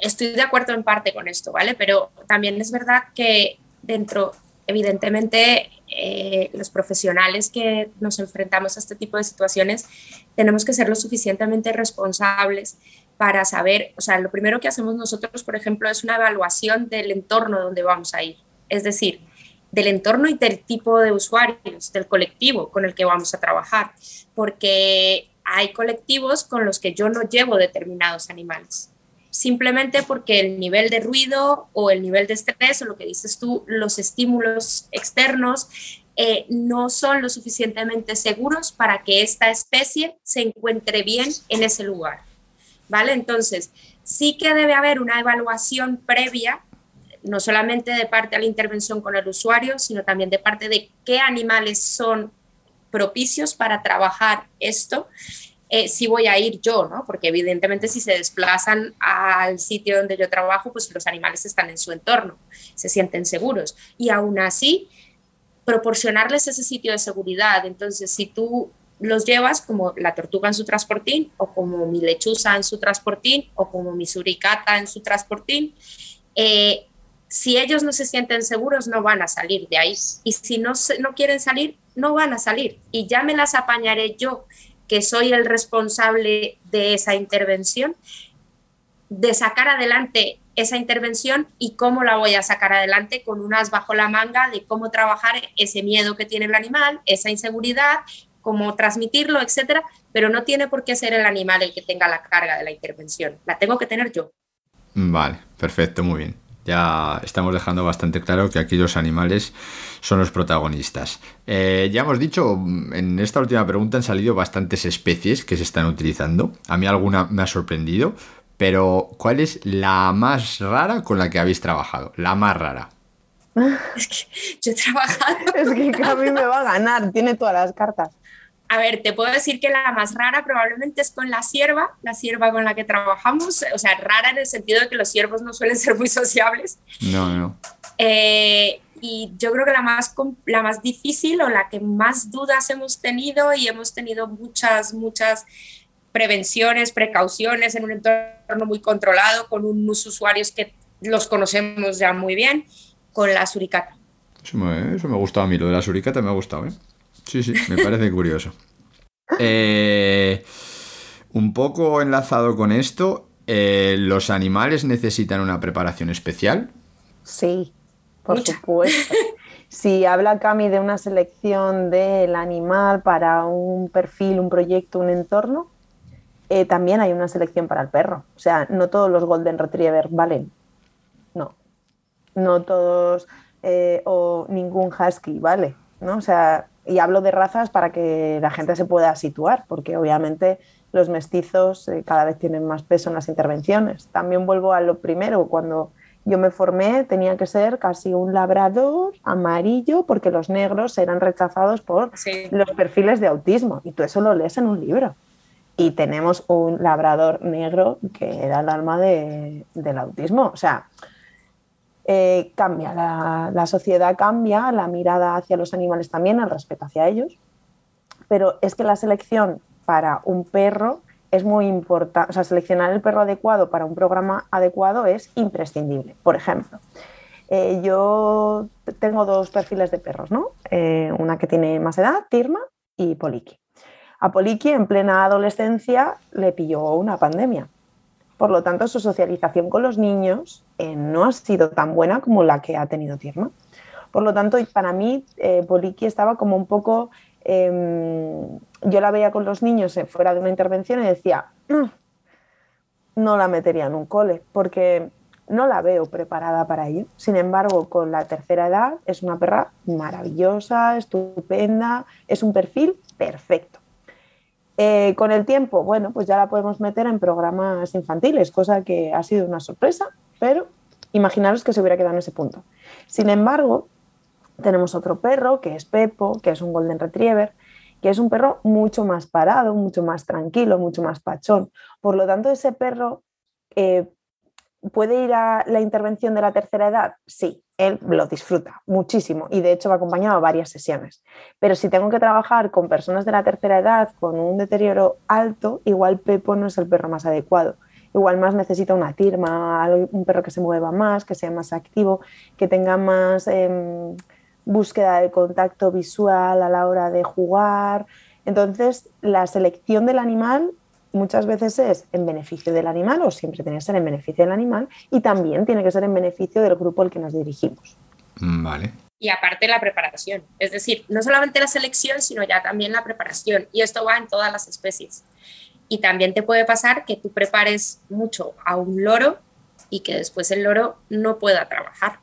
estoy de acuerdo en parte con esto, ¿vale? Pero también es verdad que dentro, evidentemente, eh, los profesionales que nos enfrentamos a este tipo de situaciones tenemos que ser lo suficientemente responsables para saber, o sea, lo primero que hacemos nosotros, por ejemplo, es una evaluación del entorno donde vamos a ir. Es decir, del entorno y del tipo de usuarios, del colectivo con el que vamos a trabajar, porque hay colectivos con los que yo no llevo determinados animales, simplemente porque el nivel de ruido o el nivel de estrés o lo que dices tú, los estímulos externos eh, no son lo suficientemente seguros para que esta especie se encuentre bien en ese lugar. ¿Vale? Entonces, sí que debe haber una evaluación previa no solamente de parte de la intervención con el usuario, sino también de parte de qué animales son propicios para trabajar esto eh, si voy a ir yo, ¿no? Porque evidentemente si se desplazan al sitio donde yo trabajo, pues los animales están en su entorno, se sienten seguros. Y aún así, proporcionarles ese sitio de seguridad. Entonces, si tú los llevas como la tortuga en su transportín o como mi lechuza en su transportín o como mi suricata en su transportín, eh, si ellos no se sienten seguros, no van a salir de ahí. Y si no, no quieren salir, no van a salir. Y ya me las apañaré yo, que soy el responsable de esa intervención, de sacar adelante esa intervención y cómo la voy a sacar adelante con unas bajo la manga de cómo trabajar ese miedo que tiene el animal, esa inseguridad, cómo transmitirlo, etcétera, pero no tiene por qué ser el animal el que tenga la carga de la intervención, la tengo que tener yo. Vale, perfecto, muy bien. Ya estamos dejando bastante claro que aquí los animales son los protagonistas. Eh, ya hemos dicho, en esta última pregunta han salido bastantes especies que se están utilizando. A mí alguna me ha sorprendido, pero ¿cuál es la más rara con la que habéis trabajado? La más rara. (laughs) Es que yo he trabajado. Es que a mí me va a ganar, tiene todas las cartas. A ver, te puedo decir que la más rara probablemente es con la sierva, la sierva con la que trabajamos, o sea, rara en el sentido de que los siervos no suelen (laughs) ser muy sociables. No, no. Eh, y yo creo que la más, la más difícil o la que más dudas hemos tenido y hemos tenido muchas, muchas prevenciones, precauciones en un entorno muy controlado, con unos usuarios que los conocemos ya muy bien, con la suricata. Eso me, eso me ha gustado a mí, lo de la suricata me ha gustado, ¿eh? Sí, sí, me parece curioso. (laughs) Eh, un poco enlazado con esto, eh, ¿los animales necesitan una preparación especial? Sí, por supuesto. (laughs) Si habla Cami de una selección del animal para un perfil, un proyecto, un entorno, eh, también hay una selección para el perro. O sea, no todos los Golden Retriever valen. No. No todos eh, o ningún Husky vale. ¿no? O sea, y hablo de razas para que la gente se pueda situar, porque obviamente los mestizos eh, cada vez tienen más peso en las intervenciones. También vuelvo a lo primero, cuando yo me formé tenía que ser casi un labrador amarillo porque los negros eran rechazados por los perfiles de autismo y tú eso lo lees en un libro y tenemos un labrador negro que era el alma de, del autismo. O sea, eh, cambia, la, sociedad cambia, la mirada hacia los animales también, el respeto hacia ellos, pero es que la selección para un perro es muy importante, o sea, seleccionar el perro adecuado para un programa adecuado es imprescindible. Por ejemplo, eh, yo tengo dos perfiles de perros, ¿no? Eh, una que tiene más edad, Tirma, y Poliki. A Poliki en plena adolescencia le pilló una pandemia. Por lo tanto, su socialización con los niños eh, no ha sido tan buena como la que ha tenido Tierma. Por lo tanto, para mí, eh, Poliki estaba como un poco... Em, yo la veía con los niños eh, fuera de una intervención y decía, no la metería en un cole, porque no la veo preparada para ello. Sin embargo, con la tercera edad es una perra maravillosa, estupenda, es un perfil perfecto. Eh, con el tiempo, bueno, pues ya la podemos meter en programas infantiles, cosa que ha sido una sorpresa, pero imaginaros que se hubiera quedado en ese punto. Sin embargo, tenemos otro perro que es Pepo, que es un Golden Retriever, que es un perro mucho más parado, mucho más tranquilo, mucho más pachón. Por lo tanto, ese perro eh, puede ir a la intervención de la tercera edad, sí, él lo disfruta muchísimo y de hecho va acompañado a varias sesiones. Pero si tengo que trabajar con personas de la tercera edad con un deterioro alto, igual Pepo no es el perro más adecuado. Igual más necesita una tirma, un perro que se mueva más, que sea más activo, que tenga más em, búsqueda de contacto visual a la hora de jugar. Entonces, la selección del animal muchas veces es en beneficio del animal o siempre tiene que ser en beneficio del animal y también tiene que ser en beneficio del grupo al que nos dirigimos. Mm, vale. Y aparte la preparación, es decir, no solamente la selección, sino ya también la preparación. Y esto va en todas las especies. Y también te puede pasar que tú prepares mucho a un loro y que después el loro no pueda trabajar.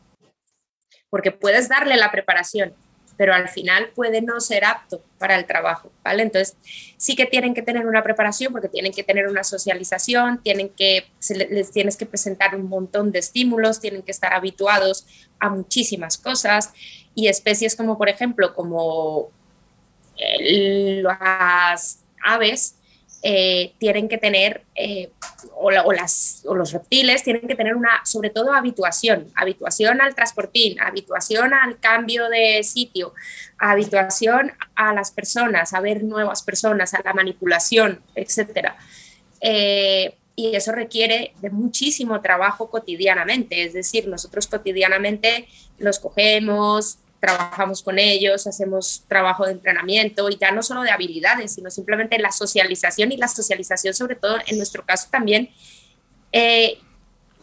Porque puedes darle la preparación, pero al final puede no ser apto para el trabajo, ¿vale? Entonces, sí que tienen que tener una preparación porque tienen que tener una socialización, tienen que, les tienes que presentar un montón de estímulos, tienen que estar habituados a muchísimas cosas y especies como, por ejemplo, como las aves, eh, tienen que tener, eh, o, las, o, los reptiles tienen que tener una, sobre todo, habituación, habituación al transportín, habituación al cambio de sitio, habituación a las personas, a ver nuevas personas, a la manipulación, etc. Eh, y eso requiere de muchísimo trabajo cotidianamente, es decir, nosotros cotidianamente los cogemos, trabajamos con ellos, hacemos trabajo de entrenamiento y ya no solo de habilidades, sino simplemente la socialización y la socialización sobre todo en nuestro caso también eh,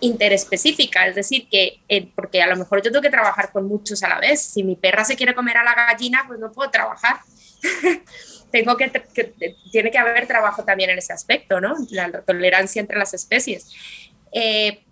interespecífica, es decir, que eh, porque a lo mejor yo tengo que trabajar con muchos a la vez, si mi perra se quiere comer a la gallina, pues no puedo trabajar. (laughs) tengo que, tiene que haber trabajo también en ese aspecto, ¿no? La, tolerancia entre las especies. Eh,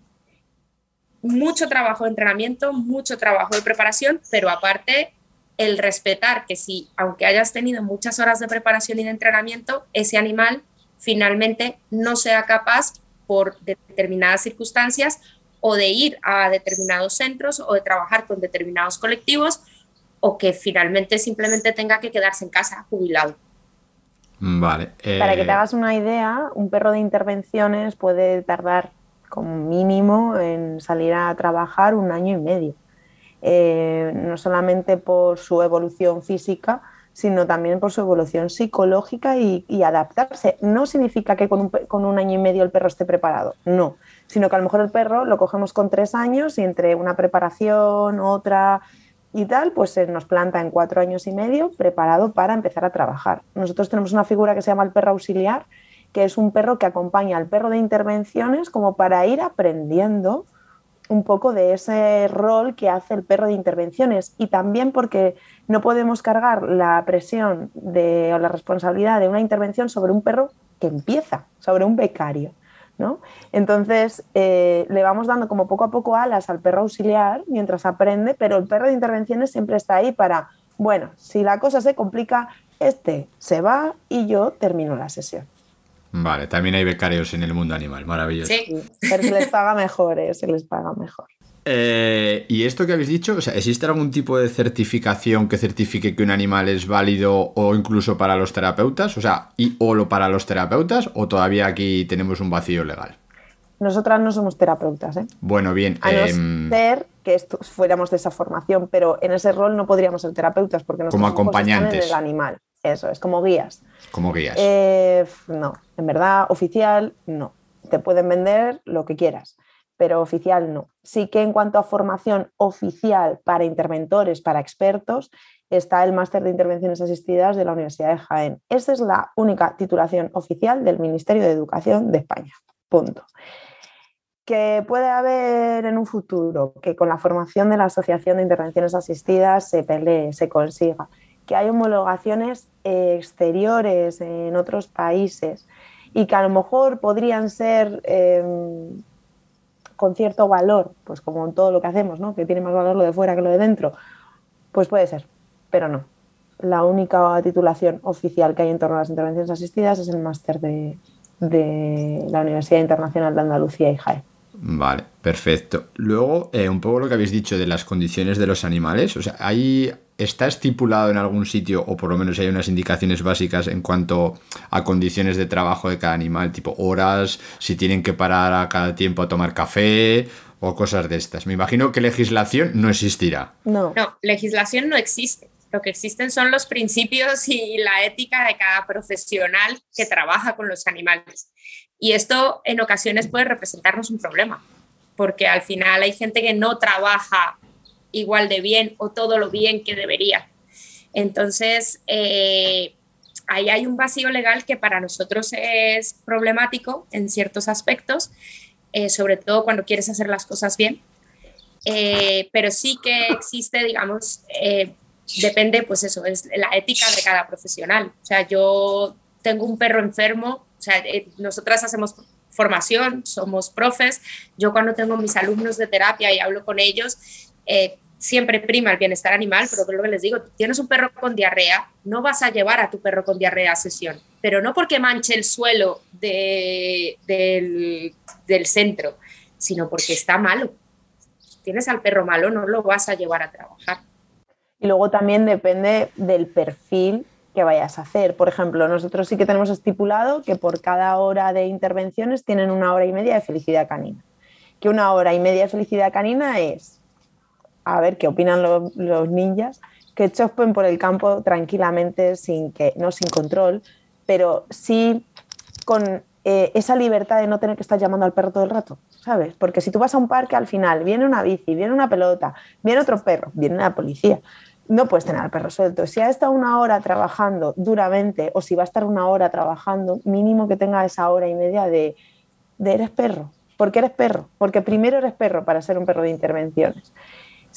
mucho trabajo de entrenamiento, mucho trabajo de preparación, pero aparte el respetar que si, aunque hayas tenido muchas horas de preparación y de entrenamiento, ese animal finalmente no sea capaz por determinadas circunstancias o de ir a determinados centros o de trabajar con determinados colectivos o que finalmente simplemente tenga que quedarse en casa jubilado. Vale. Para que te eh, hagas una idea, un perro de intervenciones puede tardar como mínimo en salir a trabajar un año y medio. Eh, no solamente por su evolución física, sino también por su evolución psicológica y, adaptarse. No significa que con un, con un, año y medio el perro esté preparado, no, sino que a lo mejor el perro lo cogemos con tres años y entre una preparación, otra y tal, pues se nos planta en cuatro años y medio preparado para empezar a trabajar. Nosotros tenemos una figura que se llama el perro auxiliar, que es un perro que acompaña al perro de intervenciones como para ir aprendiendo un poco de ese rol que hace el perro de intervenciones y también porque no podemos cargar la presión de, o la responsabilidad de una intervención sobre un perro que empieza, sobre un becario. ¿no? Entonces eh, le vamos dando como poco a poco alas al perro auxiliar mientras aprende, pero el perro de intervenciones siempre está ahí para, bueno, si la cosa se complica, este se va y yo termino la sesión. Vale, también hay becarios en el mundo animal, maravilloso. Sí. Pero se les paga mejor, ¿eh? se les paga mejor. Eh, y esto que habéis dicho, o sea, ¿existe algún tipo de certificación que certifique que un animal es válido o incluso para los terapeutas? O sea, ¿y o lo para los terapeutas o todavía aquí tenemos un vacío legal? Nosotras no somos terapeutas, ¿eh? Bueno, bien. A no em, ser que esto- fuéramos de esa formación, pero en ese rol no podríamos ser terapeutas porque Como ojos están acompañantes. en el animal. Eso es, como guías. como guías. Eh, no, en verdad, oficial, no. Te pueden vender lo que quieras, pero oficial no. Sí que en cuanto a formación oficial para interventores, para expertos, está el máster de intervenciones asistidas de la Universidad de Jaén. Esa es la única titulación oficial del Ministerio de Educación de España. Punto. Que puede haber en un futuro que con la formación de la Asociación de Intervenciones Asistidas se pelee, se consiga que hay homologaciones eh, exteriores en otros países y que a lo mejor podrían ser eh, con cierto valor, pues como en todo lo que hacemos, ¿no? que tiene más valor lo de fuera que lo de dentro, pues puede ser, pero no. La única titulación oficial que hay en torno a las intervenciones asistidas es el máster de, de la Universidad Internacional de Andalucía y JAE. Vale, perfecto. Luego, eh, un poco lo que habéis dicho de las condiciones de los animales. O sea, ahí está estipulado en algún sitio, o por lo menos hay unas indicaciones básicas en cuanto a condiciones de trabajo de cada animal, tipo horas, si tienen que parar a cada tiempo a tomar café o cosas de estas. Me imagino que legislación no existirá. No, No, legislación no existe. Lo que existen son los principios y la ética de cada profesional que trabaja con los animales. Y esto en ocasiones puede representarnos un problema, porque al final hay gente que no trabaja igual de bien o todo lo bien que debería. Entonces, eh, ahí hay un vacío legal que para nosotros es problemático en ciertos aspectos, eh, sobre todo cuando quieres hacer las cosas bien. Eh, pero sí que existe, digamos, eh, depende, pues eso, es la ética de cada profesional. O sea, yo tengo un perro enfermo, o sea, eh, nosotras hacemos formación, somos profes, yo cuando tengo mis alumnos de terapia y hablo con ellos, eh, siempre prima el bienestar animal, pero lo que les digo, tienes un perro con diarrea, no vas a llevar a tu perro con diarrea a sesión, pero no porque manche el suelo de- del, del centro, sino porque está malo. Tienes al perro malo, no lo vas a llevar a trabajar. Y luego también depende del perfil que vayas a hacer. Por ejemplo, nosotros sí que tenemos estipulado que por cada hora de intervenciones tienen una hora y media de felicidad canina. Que una hora y media de felicidad canina es, a ver qué opinan los ninjas, que chopen por el campo tranquilamente, sin que, no sin control, pero sí con eh, esa libertad de no tener que estar llamando al perro todo el rato, ¿sabes? Porque si tú vas a un parque al final, viene una bici, viene una pelota, viene otro perro, viene la policía, no puedes tener al perro suelto. Si ha estado una hora trabajando duramente o si va a estar una hora trabajando, mínimo que tenga esa hora y media de, de eres perro. ¿Por qué eres perro? Porque primero eres perro para ser un perro de intervenciones.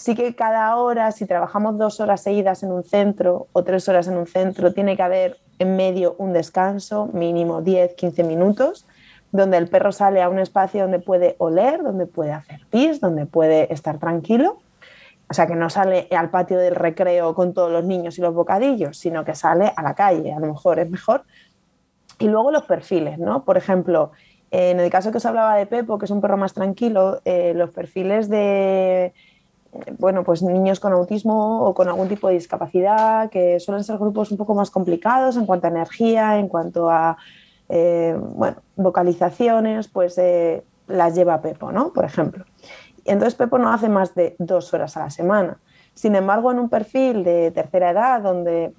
Sí que cada hora, si trabajamos dos horas seguidas en un centro o tres horas en un centro, tiene que haber en medio un descanso, mínimo 10, 15 minutos, donde el perro sale a un espacio donde puede oler, donde puede hacer pis, donde puede estar tranquilo o sea, que no sale al patio del recreo con todos los niños y los bocadillos, sino que sale a la calle, a lo mejor es mejor. Y luego los perfiles, ¿no? Por ejemplo, en el caso que os hablaba de Pepo, que es un perro más tranquilo, eh, los perfiles de, bueno, pues niños con autismo o con algún tipo de discapacidad, que suelen ser grupos un poco más complicados en cuanto a energía, en cuanto a, eh, bueno, vocalizaciones, pues eh, las lleva Pepo, ¿no? Por ejemplo. Entonces Pepo no hace más de dos horas a la semana. Sin embargo, en un perfil de tercera edad, donde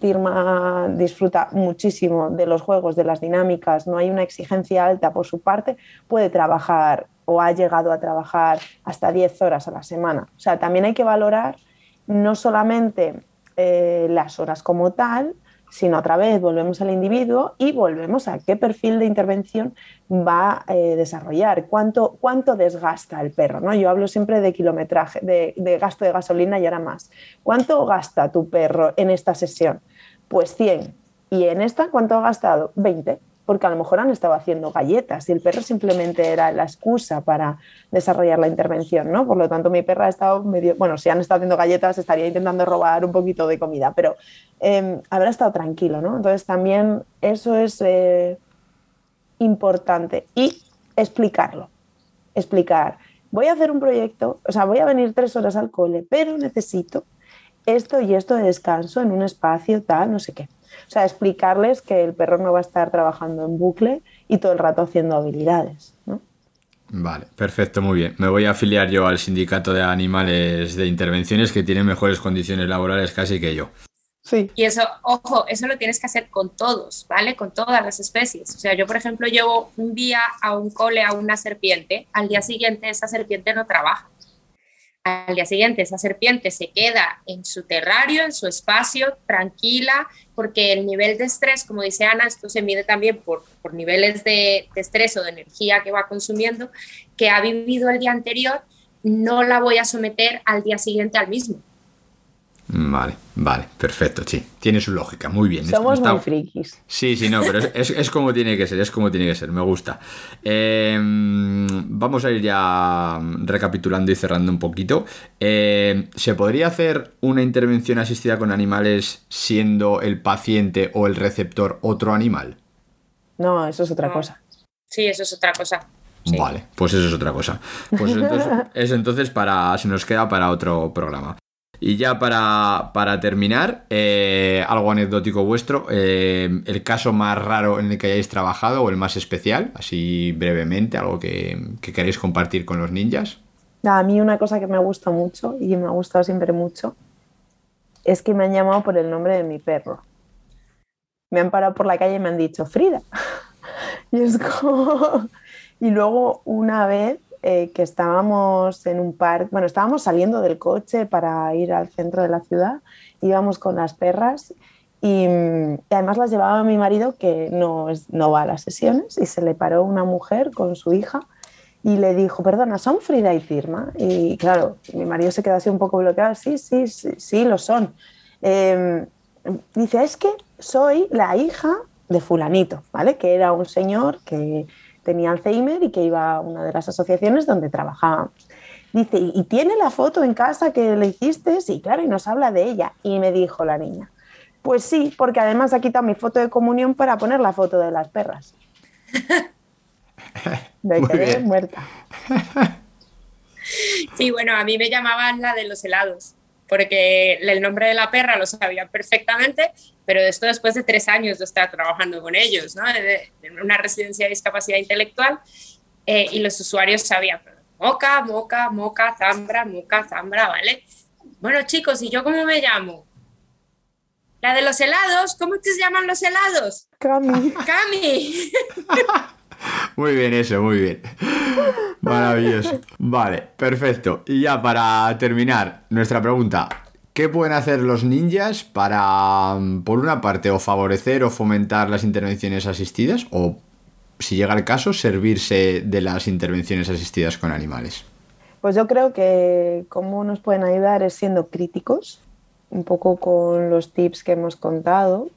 Tirma mm, disfruta muchísimo de los juegos, de las dinámicas, no hay una exigencia alta por su parte, puede trabajar o ha llegado a trabajar hasta 10 horas a la semana. O sea, también hay que valorar no solamente eh, las horas como tal, sino otra vez volvemos al individuo y volvemos a qué perfil de intervención va a eh, desarrollar, cuánto, cuánto desgasta el perro. ¿no? Yo hablo siempre de kilometraje, de, de, gasto de gasolina y ahora más. ¿Cuánto gasta tu perro en esta sesión? Pues 100. ¿Y en esta cuánto ha gastado? 20 porque a lo mejor han estado haciendo galletas y el perro simplemente era la excusa para desarrollar la intervención, ¿no? Por lo tanto, mi perra ha estado medio, bueno, si han estado haciendo galletas, estaría intentando robar un poquito de comida, pero eh, habrá estado tranquilo, ¿no? Entonces también eso es eh, importante y explicarlo, explicar. Voy a hacer un proyecto, o sea, voy a venir tres horas al cole, pero necesito esto y esto de descanso en un espacio tal, no sé qué. O sea, explicarles que el perro no va a estar trabajando en bucle y todo el rato haciendo habilidades. ¿no? Vale, perfecto, muy bien. Me voy a afiliar yo al sindicato de animales de intervenciones que tienen mejores condiciones laborales casi que yo. Sí. Y eso, ojo, eso lo tienes que hacer con todos, ¿vale? Con todas las especies. O sea, yo, por ejemplo, llevo un día a un cole a una serpiente, al día siguiente esa serpiente no trabaja. Al día siguiente esa serpiente se queda en su terrario, en su espacio, tranquila, porque el nivel de estrés, como dice Ana, esto se mide también por, por niveles de, de estrés o de energía que va consumiendo, que ha vivido el día anterior, no la voy a someter al día siguiente al mismo. Vale, vale, perfecto, sí. Tiene su lógica, muy bien. Somos Está... muy frikis. Sí, sí, no, pero es, es, es, como tiene que ser, es como tiene que ser, me gusta. Eh, vamos a ir ya recapitulando y cerrando un poquito. Eh, ¿Se podría hacer una intervención asistida con animales siendo el paciente o el receptor otro animal? No, eso es otra no. cosa. Sí, eso es otra cosa. Sí. Vale, pues eso es otra cosa. Pues entonces, (laughs) es entonces para, se nos queda para otro programa. Y ya para, para terminar, eh, algo anecdótico vuestro, eh, el caso más raro en el que hayáis trabajado o el más especial, así brevemente, algo que, que, queréis compartir con los ninjas. A mí una cosa que me gusta mucho y me ha gustado siempre mucho es que me han llamado por el nombre de mi perro. Me han parado por la calle y me han dicho Frida. (laughs) y es como... y luego una vez eh, que estábamos en un parque, bueno, estábamos saliendo del coche para ir al centro de la ciudad, íbamos con las perras y, y además las llevaba mi marido que no, es, no va a las sesiones y se le paró una mujer con su hija y le dijo, perdona, ¿son Frida y Firma? Y claro, mi marido se quedó así un poco bloqueado, sí, sí, sí, sí lo son. Eh, dice, es que soy la hija de fulanito, ¿vale? Que era un señor que tenía Alzheimer y que iba a una de las asociaciones donde trabajábamos. Dice, ¿y tiene la foto en casa que le hiciste? Sí, claro, y nos habla de ella. Y me dijo la niña, pues sí, porque además ha quitado mi foto de comunión para poner la foto de las perras. (laughs) Me quedé muerta. (laughs) Sí, bueno, a mí me llamaban la de los helados. Porque el nombre de la perra lo sabía perfectamente, pero esto después de tres años de estar trabajando con ellos, ¿no? en una residencia de discapacidad intelectual, eh, y los usuarios sabían, moca, moca, moca, zambra, moca, zambra, ¿vale? Bueno, chicos, ¿y yo cómo me llamo? La de los helados, ¿cómo te llaman los helados? Cami. Cami. (laughs) Muy bien eso, muy bien. Maravilloso. Vale, perfecto. Y ya para terminar, nuestra pregunta. ¿Qué pueden hacer los ninjas para, por una parte, o favorecer o fomentar las intervenciones asistidas? O, si llega el caso, servirse de las intervenciones asistidas con animales? Pues yo creo que cómo nos pueden ayudar es siendo críticos, un poco con los tips que hemos contado,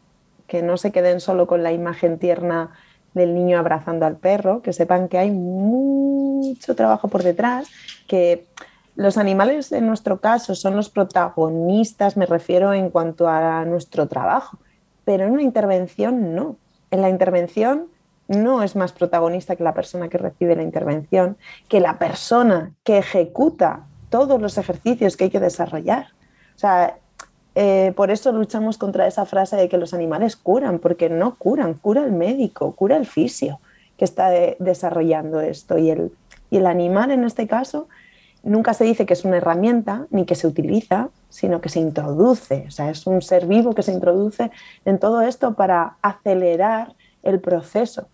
que no se queden solo con la imagen tierna del niño abrazando al perro, que sepan que hay mucho trabajo por detrás, que los animales en nuestro caso son los protagonistas, me refiero en cuanto a nuestro trabajo, pero en una intervención no. En la intervención no es más protagonista que la persona que recibe la intervención, que la persona que ejecuta todos los ejercicios que hay que desarrollar. O sea, eh, por eso luchamos contra esa frase de que los animales curan, porque no curan, cura el médico, cura el fisio que está desarrollando esto. Y el, y el animal en este caso nunca se dice que es una herramienta ni que se utiliza, sino que se introduce. O sea, es un ser vivo que se introduce en todo esto para acelerar el proceso.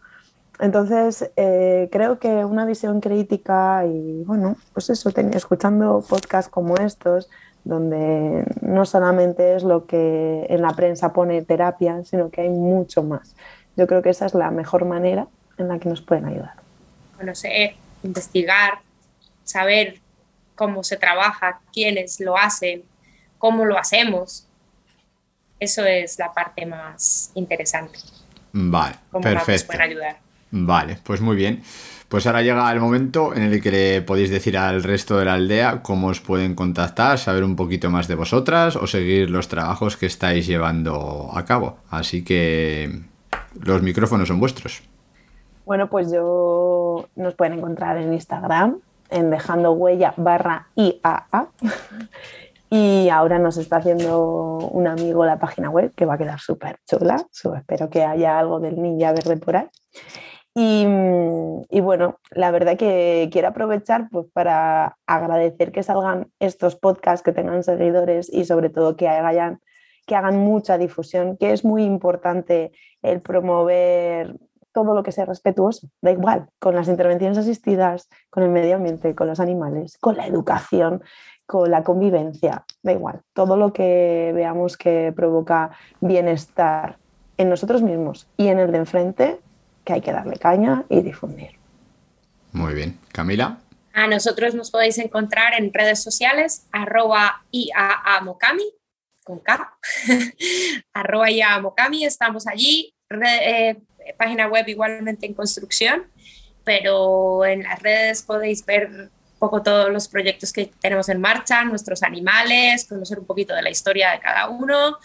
Entonces, eh, creo que una visión crítica y, bueno, pues eso, escuchando podcasts como estos, donde no solamente es lo que en la prensa pone terapia, sino que hay mucho más. Yo creo que esa es la mejor manera en la que nos pueden ayudar. Conocer, investigar, saber cómo se trabaja, quiénes lo hacen, cómo lo hacemos. Eso es la parte más interesante. Vale, cómo perfecto. pueden ayudar. Vale, pues muy bien. Pues ahora llega el momento en el que le podéis decir al resto de la aldea cómo os pueden contactar, saber un poquito más de vosotras o seguir los trabajos que estáis llevando a cabo. Así que los micrófonos son vuestros. Bueno, pues yo nos pueden encontrar en Instagram en dejando huella barra IAA. (laughs) Y ahora nos está haciendo un amigo la página web que va a quedar súper chula. Espero que haya algo del ninja verde por ahí. Mm, y, bueno, la verdad que quiero aprovechar pues, para agradecer que salgan estos podcasts, que tengan seguidores y sobre todo que hagan, que hagan mucha difusión, que es muy importante el promover todo lo que sea respetuoso, da igual, con las intervenciones asistidas, con el medio ambiente, con los animales, con la educación, con la convivencia, da igual, todo lo que veamos que provoca bienestar en nosotros mismos y en el de enfrente, hay que darle caña y difundir. Muy bien. Camila. A nosotros nos podéis encontrar en redes sociales, arroba IAAMOCAMI, con K, (laughs) arroba IAAMOCAMI, estamos allí, eh, página web igualmente en construcción, pero en las redes podéis ver un poco todos los proyectos que tenemos en marcha, nuestros animales, conocer un poquito de la historia de cada uno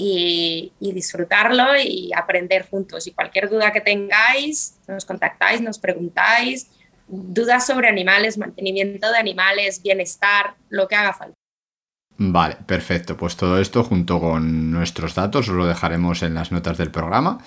y, disfrutarlo y aprender juntos. Y cualquier duda que tengáis, nos contactáis, nos preguntáis, dudas sobre animales, mantenimiento de animales, bienestar, lo que haga falta. Vale, perfecto. Pues todo esto junto con nuestros datos os lo dejaremos en las notas del programa.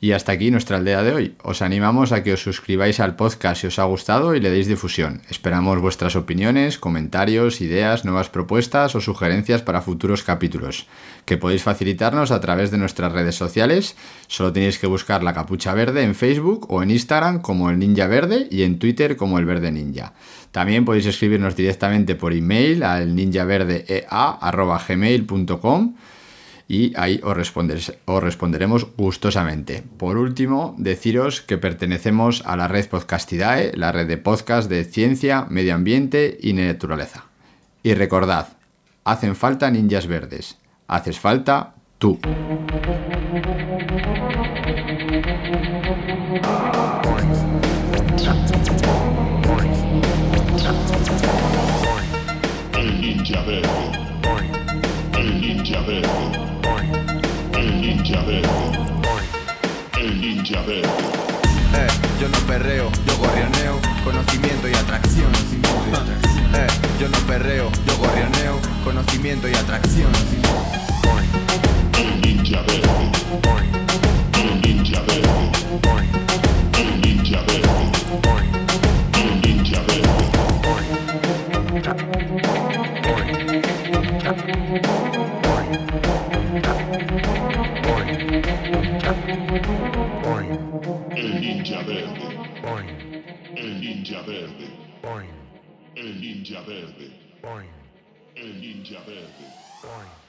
Y hasta aquí nuestra aldea de hoy. Os animamos a que os suscribáis al podcast si os ha gustado y le deis difusión. Esperamos vuestras opiniones, comentarios, ideas, nuevas propuestas o sugerencias para futuros capítulos, que podéis facilitarnos a través de nuestras redes sociales. Solo tenéis que buscar la capucha verde en Facebook o en Instagram como el Ninja Verde y en Twitter como el Verde Ninja. También podéis escribirnos directamente por email al ninjaverdea.gmail.com y ahí os, responderemos gustosamente. Por último, deciros que pertenecemos a la red Podcastidae, la red de podcast de ciencia, medio ambiente y naturaleza. Y recordad, hacen falta ninjas verdes, haces falta tú. Ninja verde. El ninja verde. Eh, yo no perreo, yo gorrioneo, conocimiento y atracción. Eh, yo no perreo, yo gorrioneo, conocimiento y atracción. El ninja verde. Ninja verde. El ninja verde. Boing. El ninja verde. Boing. El ninja verde.